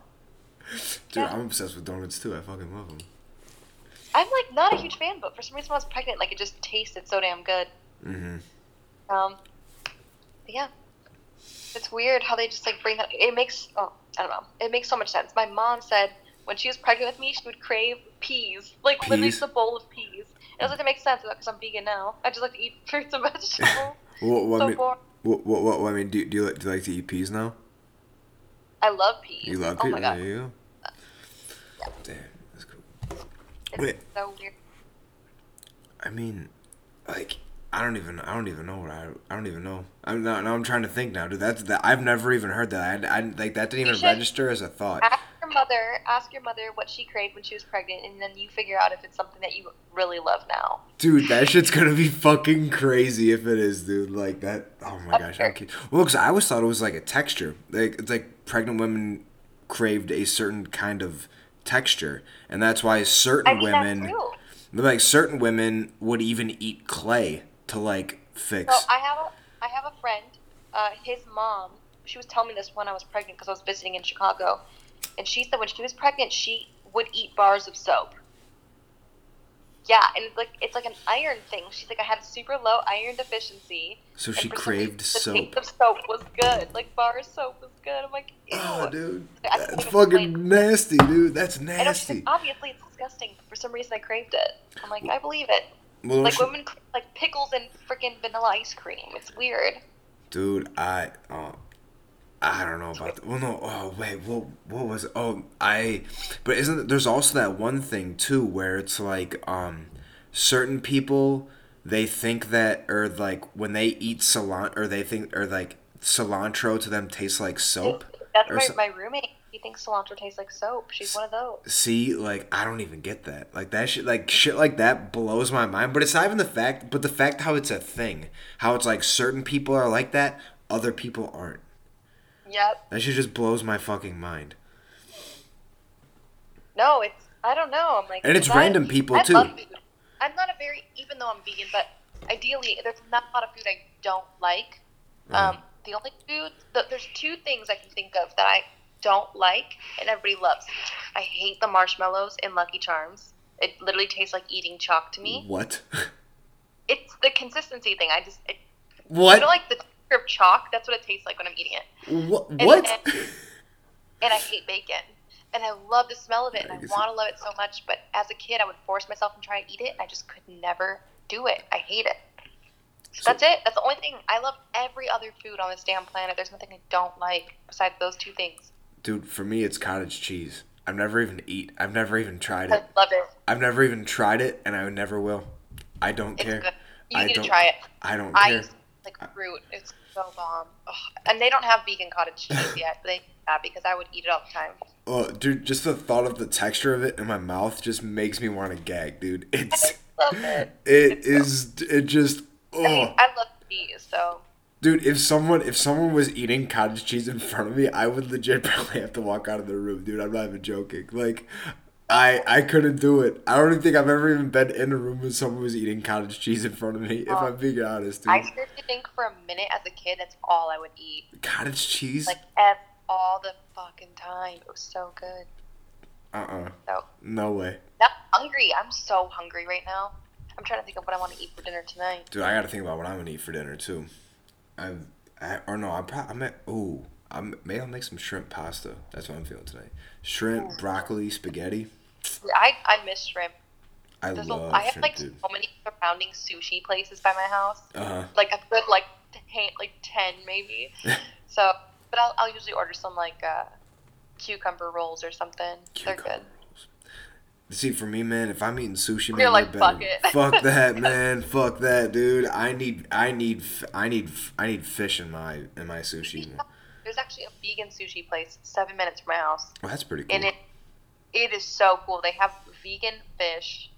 Dude,
Yeah.
I'm obsessed with donuts too. I fucking love them.
I'm like not a huge fan, but for some reason when I was pregnant, like it just tasted so damn good.
Mm-hmm.
Um, but yeah, it's weird how they just like bring that. It makes oh I don't know. It makes so much sense. My mom said when she was pregnant with me, she would crave peas, like literally
Peas?
just a bowl of peas. And I was like, that makes sense because I'm vegan now. I just like to eat fruits and vegetables.
What, what,
so
I mean,
boring.
what, what, what, I mean, do, do you like, do you like to eat peas now?
I love peas.
You love peas.
oh
peas?
my god,
There you go. Damn, that's cool.
it's
Wait.
so weird.
I mean, like, I don't even, I don't even know what I, I don't even know. I'm now, now I'm trying to think now, dude. That's that. I've never even heard that. I, I like that didn't
You
even register as a thought.
Ask your mother. Ask your mother what she craved when she was pregnant, and then you figure out if it's something that you really love now.
Dude, that shit's gonna be fucking crazy if it is, dude. Like that. Oh my gosh. I can't. Well, because I always thought it was like a texture. Like it's like pregnant women craved a certain kind of texture, and that's why certain
I mean, that's
women, like certain women, would even eat clay to like fix.
So I have a I have a friend. Uh, his mom. She was telling me this when I was pregnant because I was visiting in Chicago, and she said when she was pregnant she would eat bars of soap. Yeah, and it's like it's like an iron thing. She's like I had super low iron deficiency.
so she craved soap.
The taste of soap was good. Like bar soap was good. I'm like, ew.
Oh, dude, that's fucking
explain-
nasty, dude. That's nasty.
like, obviously it's disgusting. but For some reason I craved it. I'm like, I believe it.
Well,
Like
she-
women like pickles and freaking vanilla ice cream. It's weird.
Dude, I oh, I don't know about that. Well, no. Oh, wait. What what was? It? Oh, I. But isn't there's also that one thing too where it's like um, certain people they think that or like when they eat cilantro or they think or like cilantro to them tastes like soap.
That's my,
so-
my roommate. He thinks cilantro tastes like soap. She's one of those.
See, like I don't even get that. Like that shit, like shit like that blows my mind. But it's not even the fact, but the fact how it's a thing, how it's like certain people are like that, other people aren't.
Yep.
That shit just blows my fucking mind.
No, it's I don't know. I'm like,
And it's
I-
random people,
I
too.
I'm not a very even though I'm vegan, but ideally there's not a lot of food I don't like.
Uh-huh.
Um, the only food the, there's two things I can think of that I don't like and everybody loves. I hate the marshmallows in Lucky Charms. It literally tastes like eating chalk to me.
What?
It's the consistency thing. I just it,
What?
you know like the texture of chalk. That's what it tastes like when I'm eating it.
What?
And-
What?
and- and I hate bacon. And I love the smell of it, and I want to love it so much. But as a kid, I would force myself and try to eat it, and I just could never do it. I hate it.
So-
That's it. That's the only thing. I love every other food on this damn planet. There's nothing I don't like besides those two things.
Dude, for me, it's cottage cheese. I've never even eat. I've never even tried it.
I love it.
I've never even tried it, and I never will. I don't
It's
care.
good. You
I
need to
don't-
try it.
I don't
I
care.
like fruit. It's so bomb. Ugh. And they don't have vegan cottage cheese yet. They have because I would eat it all the time.
Oh, dude, just the thought of the texture of it in my mouth just makes me want to gag, dude. It's
Love it.
it is it just
I mean,
oh,
I love cheese, so
dude. If someone if someone was eating cottage cheese in front of me, I would legit probably have to walk out of the room, dude. I'm not even joking. Like, I I couldn't do it. I don't even think I've ever even been in a room when someone was eating cottage cheese in front of me. If I'm being honest, dude.
I seriously think for a minute as a kid, that's all I would eat.
cottage cheese?
Like ev- all the fucking time. It was so good.
Uh uh
So
No way,
I'm hungry. I'm so hungry right now. I'm trying to think of what I want to eat for dinner tonight.
dude. I got to think about what I'm gonna eat for dinner too. I've I, or no, I'm probably I'm at oh. I may I'll make some shrimp pasta. That's what I'm feeling tonight. Shrimp, broccoli, spaghetti.
I I miss shrimp.
I
There's
love
I have
shrimp,
like
dude.
so many surrounding sushi places by my house.
Uh huh.
Like a good like ten, like ten maybe. so, but I'll I'll usually order some like uh, cucumber rolls or something. They're good.
See, for me, man, if I'm eating sushi, man,
You're like, fuck it.
fuck that, man, fuck that, dude. I need, I need, I need, I need fish in my in my sushi. Man.
There's actually a vegan sushi place seven minutes from my house.
Oh, that's pretty cool.
and it it is so cool. They have vegan fish,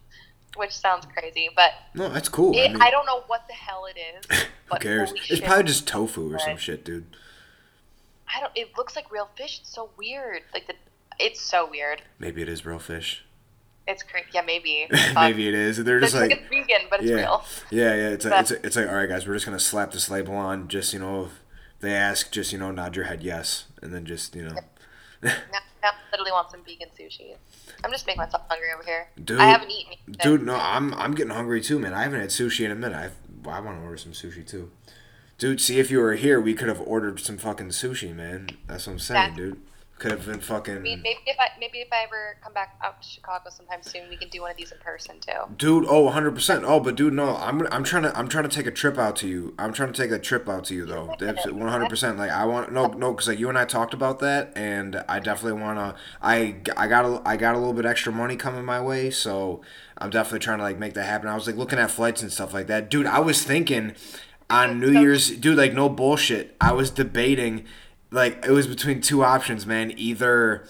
which sounds crazy, but
no, that's cool.
it,
I mean,
I don't know what the hell it is.
who
But
cares? It's
shit,
probably just tofu or some shit, dude.
I don't. It looks like real fish. It's so weird. Like the, it's so weird.
Maybe it is real fish.
It's crazy. Yeah, maybe.
Maybe it is. They're just
it's
like,
it's vegan, but it's
yeah,
real.
yeah, yeah. It's like, it's, it's like, all right, guys, we're just gonna slap this label on. Just you know, if they ask, just you know, nod your head yes, and then just you know,
Now, now I literally want some vegan sushi. I'm just making myself hungry over here.
Dude,
I haven't eaten. yet.
Dude, no, I'm I'm getting hungry too, man. I haven't had sushi in a minute. I well, I want to order some sushi too. Dude, see if you were here, we could have ordered some fucking sushi, man. That's what I'm saying,
That-
dude. Could have been fucking.
I mean, maybe if I maybe if I ever come back out to Chicago sometime soon, we can do one of these in person too.
Dude, oh, 100 percent. Oh, but dude, no, I'm I'm trying to I'm trying to take a trip out to you. I'm trying to take a trip out to you though. That's 100 percent. Like I want no no because like you and I talked about that, and I definitely want to. I I got a, I got a little bit extra money coming my way, so I'm definitely trying to like make that happen. I was like looking at flights and stuff like that, dude. I was thinking on New Year's, dude, like no bullshit. I was debating, like it was between two options, man. Either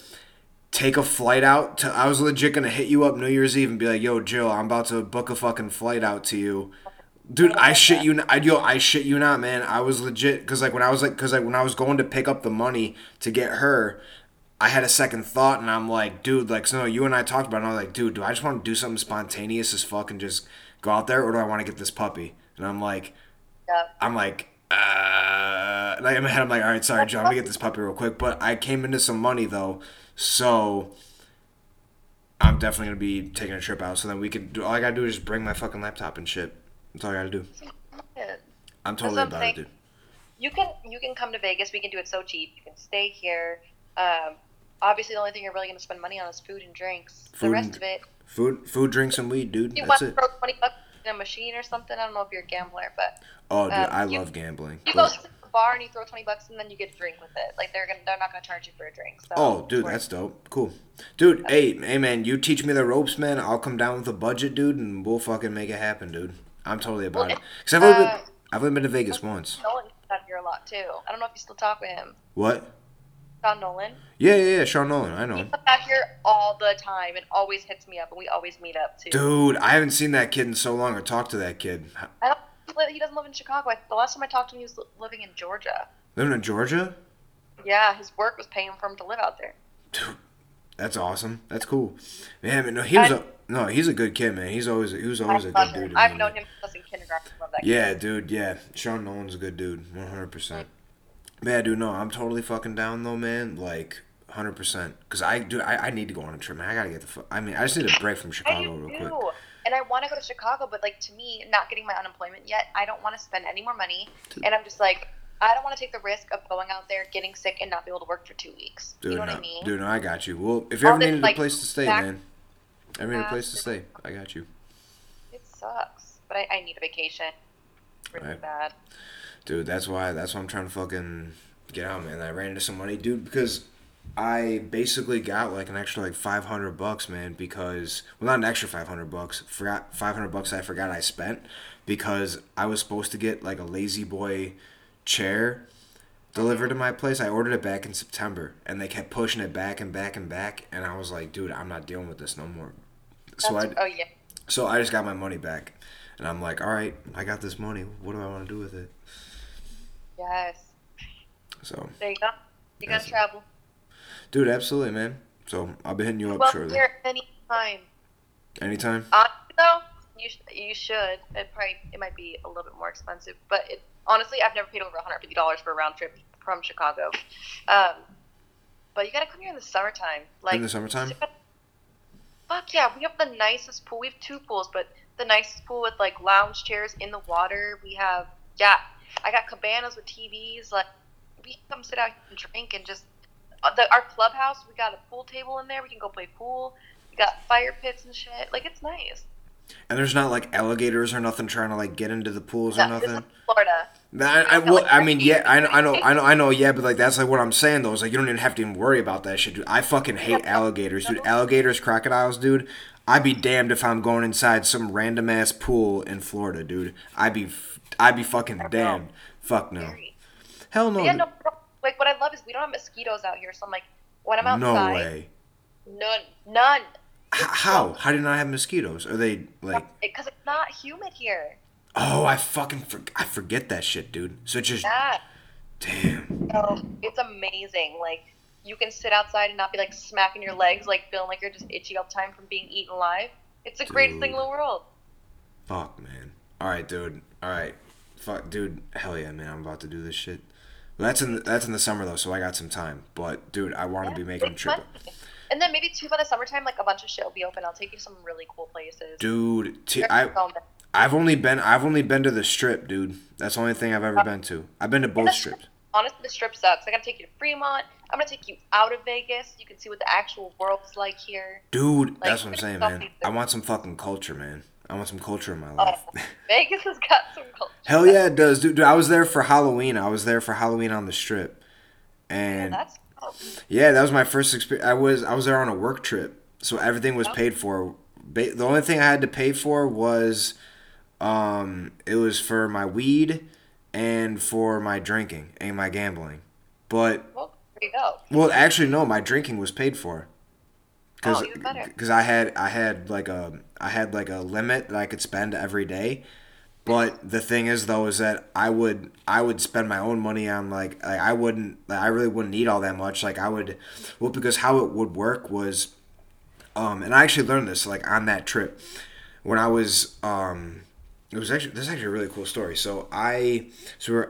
take a flight out to I was legit gonna hit you up New Year's Eve and be like, yo, Jill, I'm about to book a fucking flight out to you. Dude, I shit you. I yo, I shit you not, man. I was legit because like when I was like because like when I was going to pick up the money to get her, I had a second thought and I'm like, dude, like so no, you and I talked about it. and I was like, dude, do I just want to do something spontaneous as fuck and just go out there, or do I want to get this puppy? And I'm like,
Yeah.
I'm like, uh, like in my head, I'm like, all right, sorry, John, let me get this puppy real quick. But I came into some money though, so I'm definitely gonna be taking a trip out. So then we could do all I gotta do is just bring my fucking laptop and shit. That's all I gotta do.
Yeah.
I'm totally about it, dude.
You can you can come to Vegas. We can do it so cheap. You can stay here. Um, obviously, the only thing you're really going to spend money on is food and drinks.
Food
the rest
and-
of it,
Food, food, drinks, and weed, dude.
you
That's
want to
it.
twenty bucks in a machine or something. I don't know if you're a gambler, but
Oh, dude,
um,
I
you-
love gambling.
you go to the bar and you throw twenty bucks, and then you get a drink with it. Like they're gonna they're not going to charge you for a drink. So
Oh, dude, that's dope. Cool, dude. Hey, hey, man, you teach me the ropes, man. I'll come down with a budget, dude, and we'll fucking make it happen, dude. I'm totally about
Well,
it. Cause I've only been,
uh,
I've only been to Vegas once.
Nolan out here a lot too. I don't know if you still talk with him.
What?
John Nolan.
Yeah, yeah, yeah. Sean Nolan, I know
He comes out here all the time and always hits me up, and we always meet up too.
Dude, I haven't seen that kid in so long or talked to that kid.
I don't. he doesn't live in Chicago. I, the last time I talked to him, he was living in Georgia.
Living in Georgia?
Yeah, his work was paying for him to live out there.
Dude, that's awesome. That's cool. Man, but no, he was
I-
a no. He's a good kid, man. He's always he was
I
always a good
him.
dude.
I've known him since in kindergarten. Love that
Yeah,
kid.
dude. Yeah, Sean Nolan's a good dude. One hundred percent. Man, dude, no, I'm totally fucking down though, man. Like, hundred percent. Cause I, dude, I, I need to go on a trip, man. I gotta get the. Fu- I mean, I just need a break from Chicago real quick.
And I want to go to Chicago, but like to me, not getting my unemployment yet, I don't want to spend any more money. And I'm just like, I don't want to take the risk of going out there, getting sick, and not be able to work for two weeks.
Dude,
you know
no,
what I mean?
dude, no, I got you. Well, if you ever needed
like,
a place to stay,
back-
man, I need a place to stay, I got you,
It sucks, but I, I need a vacation really
Right.
bad.
Dude. That's why. That's why I'm trying to fucking get out, man. I ran into some money, dude, because I basically got like an extra like 500 bucks, man. Because well, not an extra 500 bucks. Forgot 500 bucks. I forgot I spent because I was supposed to get like a La-Z-Boy chair delivered to my place. I ordered it back in September, and they kept pushing it back and back and back, and I was like, dude, I'm not dealing with this no more. So I
oh yeah.
so I just got my money back, and I'm like, all right, I got this money. What do I want to do with it?
Yes.
So,
There you go. You gotta travel.
dude, absolutely, man. So I'll be hitting you up
Well,
shortly.
here anytime.
Anytime.
Honestly, though, you sh- you should. It probably it might be a little bit more expensive, but it, honestly, I've never paid over one hundred fifty dollars for a round trip from Chicago. Um, but you gotta come here in the summertime. Like
In the summertime.
Fuck yeah, we have the nicest pool. We have two pools, but the nicest pool with like lounge chairs in the water. We have yeah, I got cabanas with TVs. Like we come sit out and drink and just uh, the, our clubhouse. We got a pool table in there. We can go play pool. We got fire pits and shit. Like it's nice.
And there's not like alligators or nothing trying to like get into the pools or
this is
nothing.
Florida.
I, I, well, I mean, yeah, I know, I know, I know, I know, yeah, but like that's like what I'm saying though. Is like you don't even have to even worry about that shit, dude. I fucking hate alligators, dude. Alligators, crocodiles, dude. I'd be damned if I'm going inside some random ass pool in Florida, dude. I'd be, I'd be fucking damned. Fuck no. Hell no.
Yeah, no. Like what I love is we don't have mosquitoes out here. So I'm like, when I'm outside, No
way.
none, none,
H- how? How do you not have mosquitoes? Are they like?
because it's not humid here.
Oh, I fucking for- I forget that shit, dude. So it's just
Yeah.
damn.
So it's amazing. Like you can sit outside and not be like smacking your legs, like feeling like you're just itchy all the time from being eaten alive. It's the greatest thing in the world.
Fuck, man. All right, dude. All right. Fuck, dude. Hell yeah, man. I'm about to do this shit. That's in the, that's in the summer though, so I got some time. But dude, I want to be making a trip.
fun. And then maybe too by the summertime, like a bunch of shit will be open. I'll take you to some really cool places.
Dude, t- I. I've only been I've only been to the strip, dude. That's the only thing I've ever uh, been to. I've been to both strips.
Honestly, the strip sucks. I gotta take you to Fremont. I'm gonna take you out of Vegas. You can see what the actual world's like here.
Dude,
Like,
that's what I'm saying, man. I want some fucking culture, man. I want some culture in my
Oh,
life.
Vegas has got some culture.
Hell yeah, it does, dude. dude. I was there for Halloween. I was there for Halloween on the strip,
Yeah,
and
that's cool.
Yeah, that was my first experience. I was I was there on a work trip, so everything was paid for. Ba- the only thing I had to pay for was, um, it was for my weed and for my drinking and my gambling. But
Well, there you go.
well, actually, no, my drinking was paid for. Cause,
Oh, even better.
Because I had I had like a I had like a limit that I could spend every day. But the thing is though is that I would I would spend my own money on like, like I wouldn't like, I really wouldn't need all that much like I would well because how it would work was um and I actually learned this like on that trip when I was um it was actually this is actually a really cool story so I so we're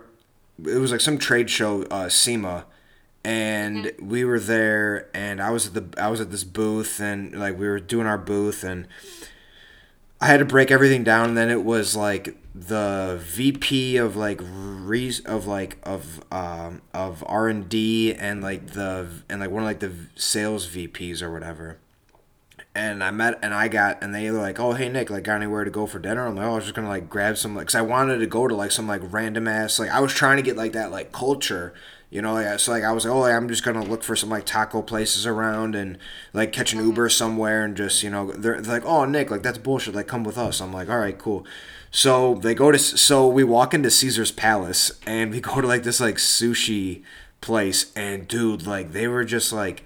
it was like some trade show uh SEMA and we were there and I was at the I was at this booth and like we were doing our booth and I had to break everything down and then it was like the VP of like re- of like of um of R&D and like the and like one of like the sales VPs or whatever and I met and I got and they were like, oh hey Nick, like got anywhere to go for dinner? I'm like, oh, I was just gonna like grab some like, cause I wanted to go to like some like random ass like I was trying to get like that like culture, you know, so like I was like, oh, I'm just gonna look for some like taco places around and like catch an Uber somewhere and just you know they're, they're like, oh Nick, like that's bullshit, like come with us. I'm like, all right, cool. So they go to so we walk into Caesar's Palace and we go to like this like sushi place and dude, like they were just like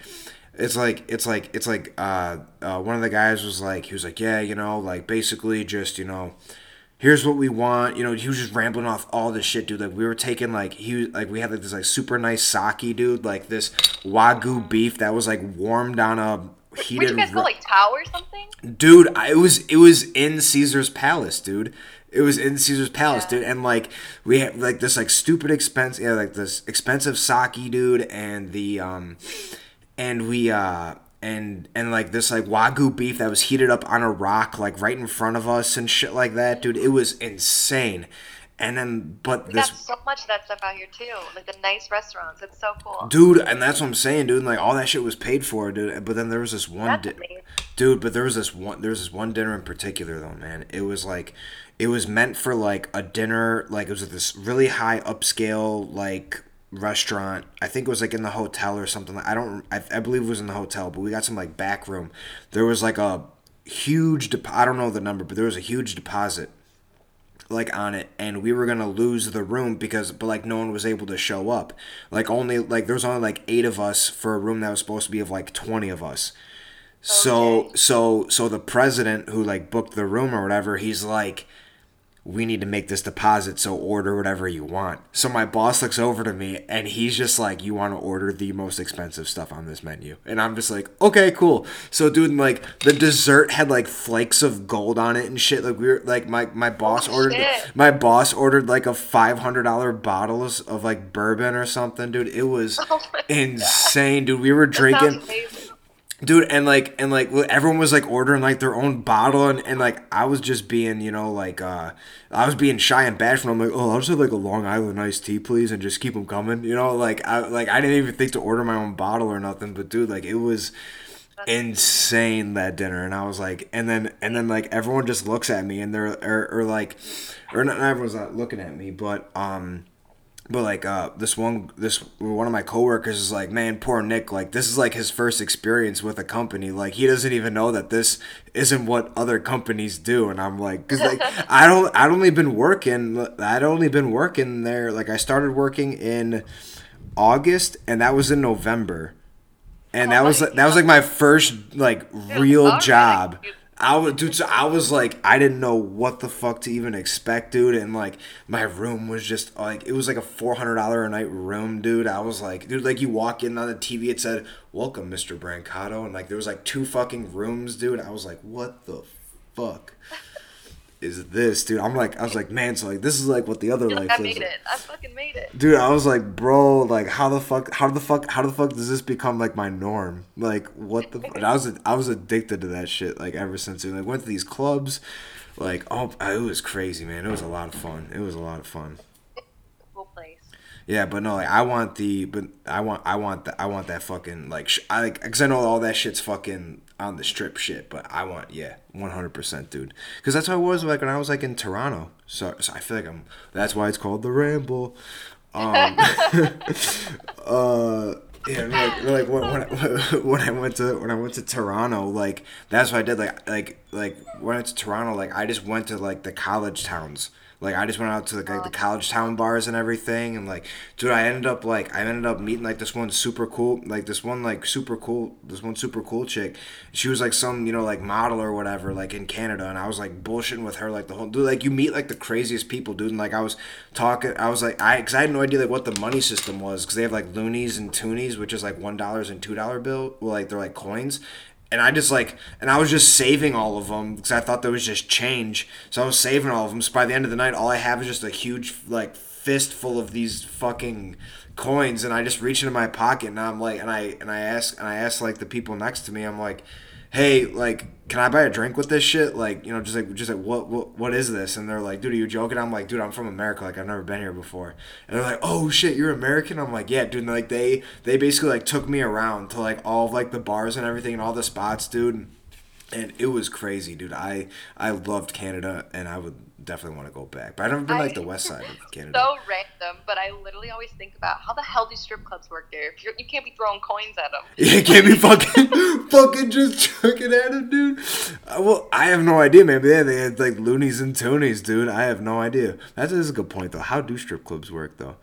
it's like it's like it's like uh, uh, one of the guys was like he was like yeah you know like basically just you know here's what we want you know he was just rambling off all this shit dude like we were taking like he like we had like this like super nice sake dude like this wagyu beef that was like warmed on a heated
you guys go, like Tao or something?
dude I, it was it was in caesar's palace dude it was in caesar's palace
Yeah.
dude and like we had like this like stupid expense yeah like this expensive sake dude and the um and we uh and and like this like wagyu beef that was heated up on a rock like right in front of us and shit like that dude it was insane and then but
We
this
got so much of that stuff out here too. Like the nice restaurants. It's so cool.
dude and that's what i'm saying dude like all that shit was paid for dude but then there was this one di- dude but there was this one there was this one dinner in particular though man it was like it was meant for like a dinner like it was at this really high upscale like restaurant. I think it was like in the hotel or something. I don't i, I believe it was in the hotel but we got some like back room. There was like a huge dep- i don't know the number but there was a huge deposit like on it and we were gonna lose the room because but like no one was able to show up. Like only like there was only like eight of us for a room that was supposed to be of like 20 of us. So so so the president who like booked the room or whatever he's like we need to make this deposit so order whatever you want so my boss looks over to me and he's just like you want to order the most expensive stuff on this menu and i'm just like okay cool so dude like the dessert had like flakes of gold on it and shit like we were like my my boss
Oh,
ordered
shit.
my boss ordered like a $500 bottles of like bourbon or something dude it was
Oh my God.
insane dude we were drinking. Dude and like and like everyone was like ordering like their own bottle and, and like i was just being you know like uh i was being shy and bashful. I'm like oh i'll just have like a long island iced tea please and just keep them coming you know? Like i like i didn't even think to order my own bottle or nothing but dude like it was insane that dinner and i was like and then and then like everyone just looks at me and they're or, or like or not, everyone's not looking at me but um but like uh this one this one of my coworkers is like man poor nick like this is like his first experience with a company. Like he doesn't even know that this isn't what other companies do. And i'm like because like i don't i'd only been working i'd only been working there like i started working in august and that was in november. And
Oh
that was
my
that was like my first like real job I was, dude. So I was like, I didn't know what the fuck to even expect, dude. And like, my room was just like, it was like a four hundred dollar a night room, dude. I was like, dude, like you walk in on the TV, it said, "Welcome, Mr. Brancato," and like there was like two fucking rooms, dude. I was like, what the fuck is this, dude? I'm like, I was like, man, so like this is like what the other
You're
life
like, I
is.
made it. I fucking made it.
Dude, I was like, bro, like, how the fuck, how the fuck, how the fuck does this become like my norm? Like, what the? And I was, I was addicted to that shit, like, ever since. Like, went to these clubs, like, oh, it was crazy, man. It was a lot of fun. It was a lot of fun. Yeah, but no, like, I want the, but I want, I want that, I want that fucking like, sh- I like, cause I know all that shit's fucking on the strip shit, but I want, yeah, one hundred percent, dude. Cause that's how it was like when I was like in Toronto. So, so I feel like I'm. That's why it's called the Ramble. Um, uh, yeah, like, like when, when, I, when I went to when I went to Toronto, like that's what I did. Like like like when I went to Toronto, like I just went to like the college towns. Like I just went out to like, like the college town bars and everything, and like, dude, I ended up like I ended up meeting like this one super cool, like this one like super cool, this one super cool chick. She was like some you know like model or whatever like in Canada, and I was like bullshitting with her like the whole dude. Like you meet like the craziest people, dude. And like I was talking, I was like I because I had no idea like what the money system was because they have like loonies and toonies, which is like one dollars and two dollar bill. Well, like they're like coins, and I just like, and I was just saving all of them because I thought there was just change. So I was saving all of them. So by the end of the night, all I have is just a huge like fist full of these fucking coins, and I just reach into my pocket and I'm like, and I and I ask and I ask like the people next to me, I'm like, hey, like, can I buy a drink with this shit? Like, you know, just like, just like, what, what, what is this? And they're like, dude, are you joking? I'm like, dude, I'm from America. Like, I've never been here before. And they're like, oh shit, you're American? I'm like, yeah, dude. And like, they, they basically like took me around to like all of like the bars and everything and all the spots, dude. And it was crazy, dude. I, I loved Canada and I would definitely want to go back. But I've never been like the west side of Canada.
So random, but I literally always think about how the hell do strip clubs work there? If you're, you can't be throwing coins at them.
Yeah, you can't be fucking, fucking just chucking at them, dude. Uh, well, I have no idea, man. But yeah, they had like loonies and toonies, dude. I have no idea. That is a good point, though. How do strip clubs work, though?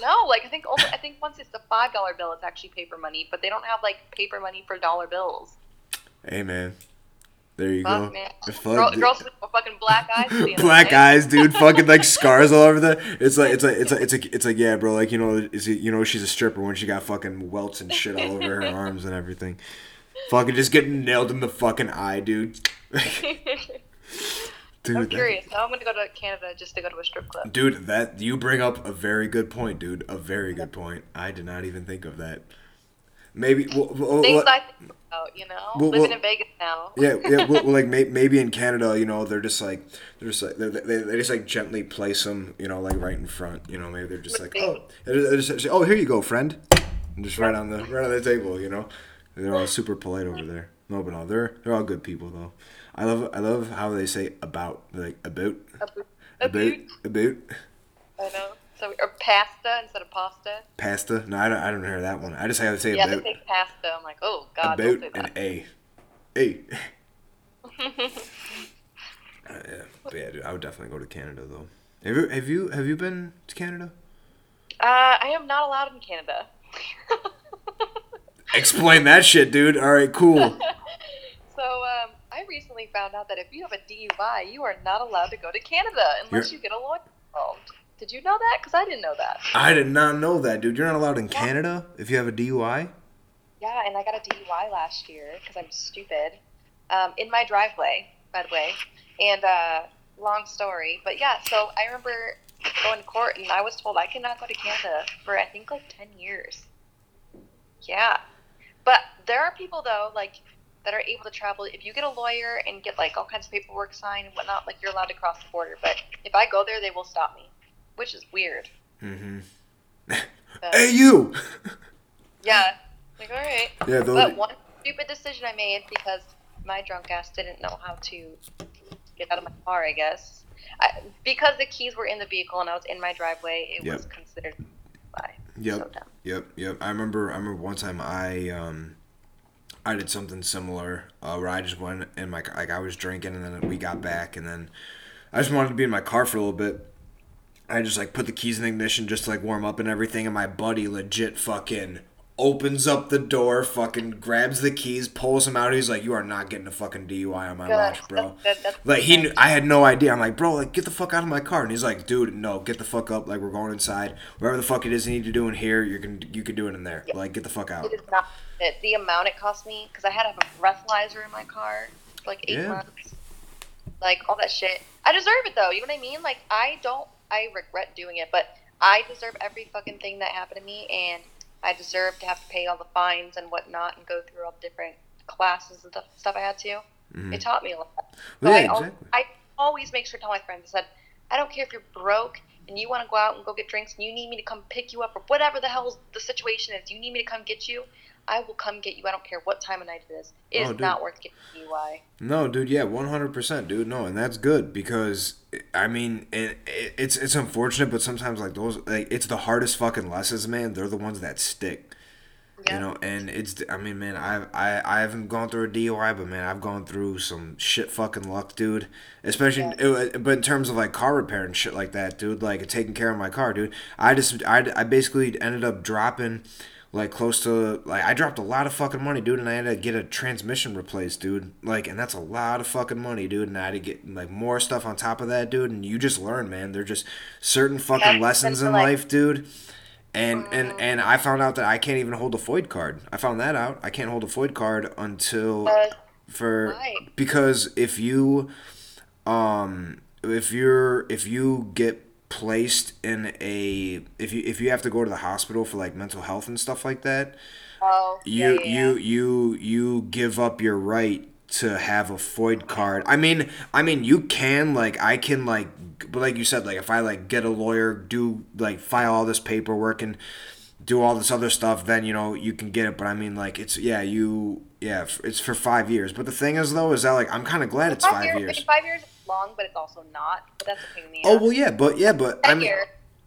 No, like I think only, I think once it's the five dollar bill, it's actually paper money, but they don't have like paper money for dollar bills.
Hey, man. There you
Fuck,
go.
man.
Fuck,
Girl, girls with fucking black eyes. at the end of the
Black eyes, dude. Fucking like scars all over the. It's like it's like it's like it's like it's like yeah, bro. Like you know, is it, you know she's a stripper when she got fucking welts and shit all over her arms and everything. Fucking just getting nailed in the fucking eye, dude. dude,
I'm
that-
curious. Now I'm gonna go to Canada just to go to a strip club.
Dude, that you bring up a very good point, dude. A very good point. I did not even think of that. Maybe well, well,
Things think about, you know,
Well,
living
well-
in Vegas now.
yeah, yeah. Well, well, like may, maybe in Canada, you know, they're just like they're just like they, they, they just like gently place them, you know, like right in front. You know, maybe they're just like oh, they're they're just, oh, here you go, friend, and just right on the right on the table, you know. They're all super polite over there. No, but no, they're they're all good people though. I love I love how they say about They're like about
A boot. A
about
boot.
about
I know. So or pasta instead of pasta.
pasta. No, I don't I don't hear that one. I just have to say
Yeah,
about
say pasta. I'm like, oh god,
about
say
an. A. A. Uh, yeah, but yeah, dude, I would definitely go to Canada though. Have you have you have you been to Canada?
Uh, I am not allowed in Canada.
Explain that shit, dude. All right, cool.
so um, I recently found out that if you have a DUI, you are not allowed to go to Canada unless
You're-
you get a lawyer involved. Did you know that? Because I didn't know that.
I did not know that, dude. You're not allowed in Canada if you have a DUI.
Yeah, and I got a DUI last year because I'm stupid. Um, in my driveway, by the way. And uh, long story, but yeah. So I remember going to court, and I was told I cannot go to Canada for I think like ten years. Yeah, but there are people though, like that are able to travel. If you get a lawyer and get like all kinds of paperwork signed and whatnot, like you're allowed to cross the border. But if I go there, they will stop me, which is weird.
Mm-hmm.
So,
hey, you.
yeah, like all right.
yeah, those.
But one stupid decision I made because my drunk ass didn't know how to get out of my car, I guess. I, because the keys were in the vehicle and I was in my driveway, it was considered by.
Yep.
So.
Yep, yep. I remember. I remember one time I um, I did something similar uh, where I just went in my like I was drinking and then we got back and then I just wanted to be in my car for a little bit. I just like put the keys in the ignition just to like warm up and everything, and my buddy legit fucking opens up the door, fucking grabs the keys, pulls them out. He's like, "You are not getting a fucking DUI on my
Good.
watch, bro."
That's good. That's
Like he, knew, I had no idea. I'm like, bro, like get the fuck out of my car. And he's like, dude, no, get the fuck up. Like we're going inside. Whatever the fuck it is you need to do in here, you can you can do it in there. Like get the fuck out.
It is not it. The amount it cost me, because I had a breathalyzer in my car for like eight
Yeah.
months. Like all that shit. I deserve it though. You know what I mean? Like I don't. I regret doing it, but I deserve every fucking thing that happened to me, and I deserve to have to pay all the fines and whatnot, and go through all the different classes and stuff, stuff I had to.
Mhm.
It taught me a lot. But
yeah,
I,
exactly.
I always make sure to tell my friends. I said, I don't care if you're broke and you want to go out and go get drinks and you need me to come pick you up or whatever the hell the situation is. You need me to come get you. I will come get you. I don't care what time of night it is. It is
Oh, dude.
not worth getting DUI.
No, dude, yeah, one hundred percent, dude. No, and that's good because I mean, it, it, it's it's unfortunate, but sometimes like those, like it's the hardest fucking lessons, man. They're the ones that stick. Yeah. You know, and it's I mean, man, I I I haven't gone through a DUI, but man, I've gone through some shit fucking luck, dude. Especially, it, uh, but in terms of like car repair and shit like that, dude. Like taking care of my car, dude. I just I I basically ended up dropping like close to like I dropped a lot of fucking money, dude, and I had to get a transmission replaced, dude. Like, and that's a lot of fucking money, dude. And I had to get like more stuff on top of that, dude. And you just learn, man. They're just certain fucking yeah, lessons in like, life, dude and and and I found out that I can't even hold a FOID card. I found that out. I can't hold a FOID card until uh, for why? because if you um if you're if you get placed in a if you if you have to go to the hospital for like mental health and stuff like that,
oh,
you
yeah, yeah.
you you you give up your right to have a FOID card. I mean, I mean, you can like I can like, but like you said, like if I like get a lawyer, do like file all this paperwork and do all this other stuff, then you know you can get it. But I mean, like it's yeah, you yeah, it's for five years. But the thing is though, is that like I'm kind of glad it's five, five years.
years. Five years long, but it's also not. But that's a pain in the
Oh well, yeah, but yeah, but I mean.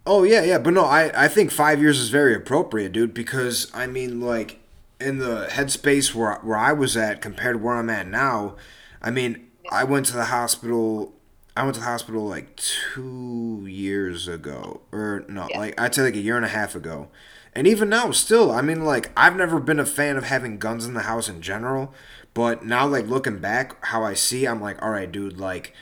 Oh yeah, yeah, but no, I I think five years is very appropriate, dude. Because I mean, like in the headspace where where I was at compared to where I'm at now, I mean, I went to the hospital. I went to the hospital like two years ago, or no, yeah. like I'd say like a year and a half ago. And even now, still, I mean, like I've never been a fan of having guns in the house in general, but now, like looking back, how I see, I'm like, all right, dude, like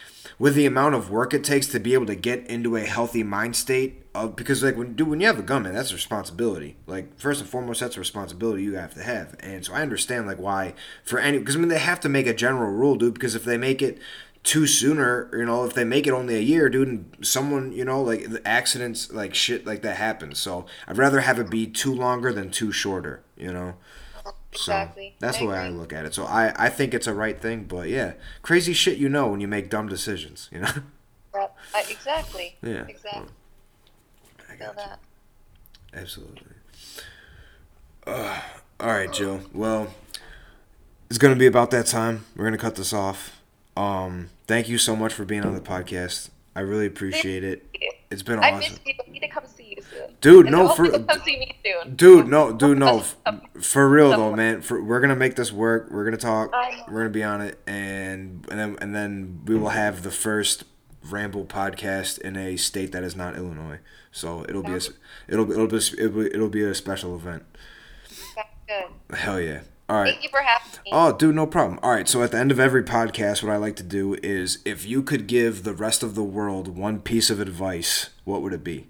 with the amount of work it takes to be able to get into a healthy mind state of because like when dude when you have a gunman that's a responsibility. Like first and foremost that's a responsibility you have to have. And so i understand like why for any because i mean they have to make a general rule dude because if they make it too sooner you know if they make it only a year dude and someone you know like accidents like shit like that happens. So i'd rather have it be too longer than too shorter you know
Exactly.
So that's I the way agree. I look at it. So I, I think it's a right thing, but yeah, crazy shit you know when you make dumb decisions, you know?
Yep. I, exactly.
Yeah.
Exactly.
Well, I got that. Absolutely. Uh, all right, Jill. Well, it's going to be about that time. We're going to cut this off. Um, thank you so much for being on the podcast. I really appreciate it. It's been awesome. I missed
you. I need to come see you soon.
Dude, and no, for
come see me soon.
Dude, no, dude, no. for real though, man. For, we're gonna make this work. We're gonna talk. We're gonna be on it, and and then and then we will have the first ramble podcast in a state that is not Illinois. So it'll be a it'll it'll be it'll be, it'll be a special event.
That's good.
Hell yeah. All right.
Thank you for having me.
Oh, dude, no problem. All right. So at the end of every podcast, what I like to do is if you could give the rest of the world one piece of advice, what would it be?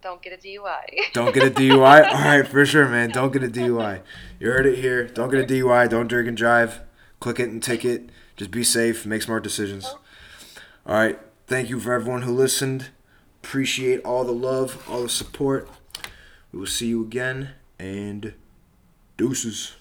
Don't get a DUI.
don't get a DUI? All right, for sure, man. Don't get a DUI. You heard it here. Don't get a DUI. Don't drink and drive. Click it and ticket. Just be safe. Make smart decisions. All right. Thank you for everyone who listened. Appreciate all the love, all the support. We will see you again, and Deuces.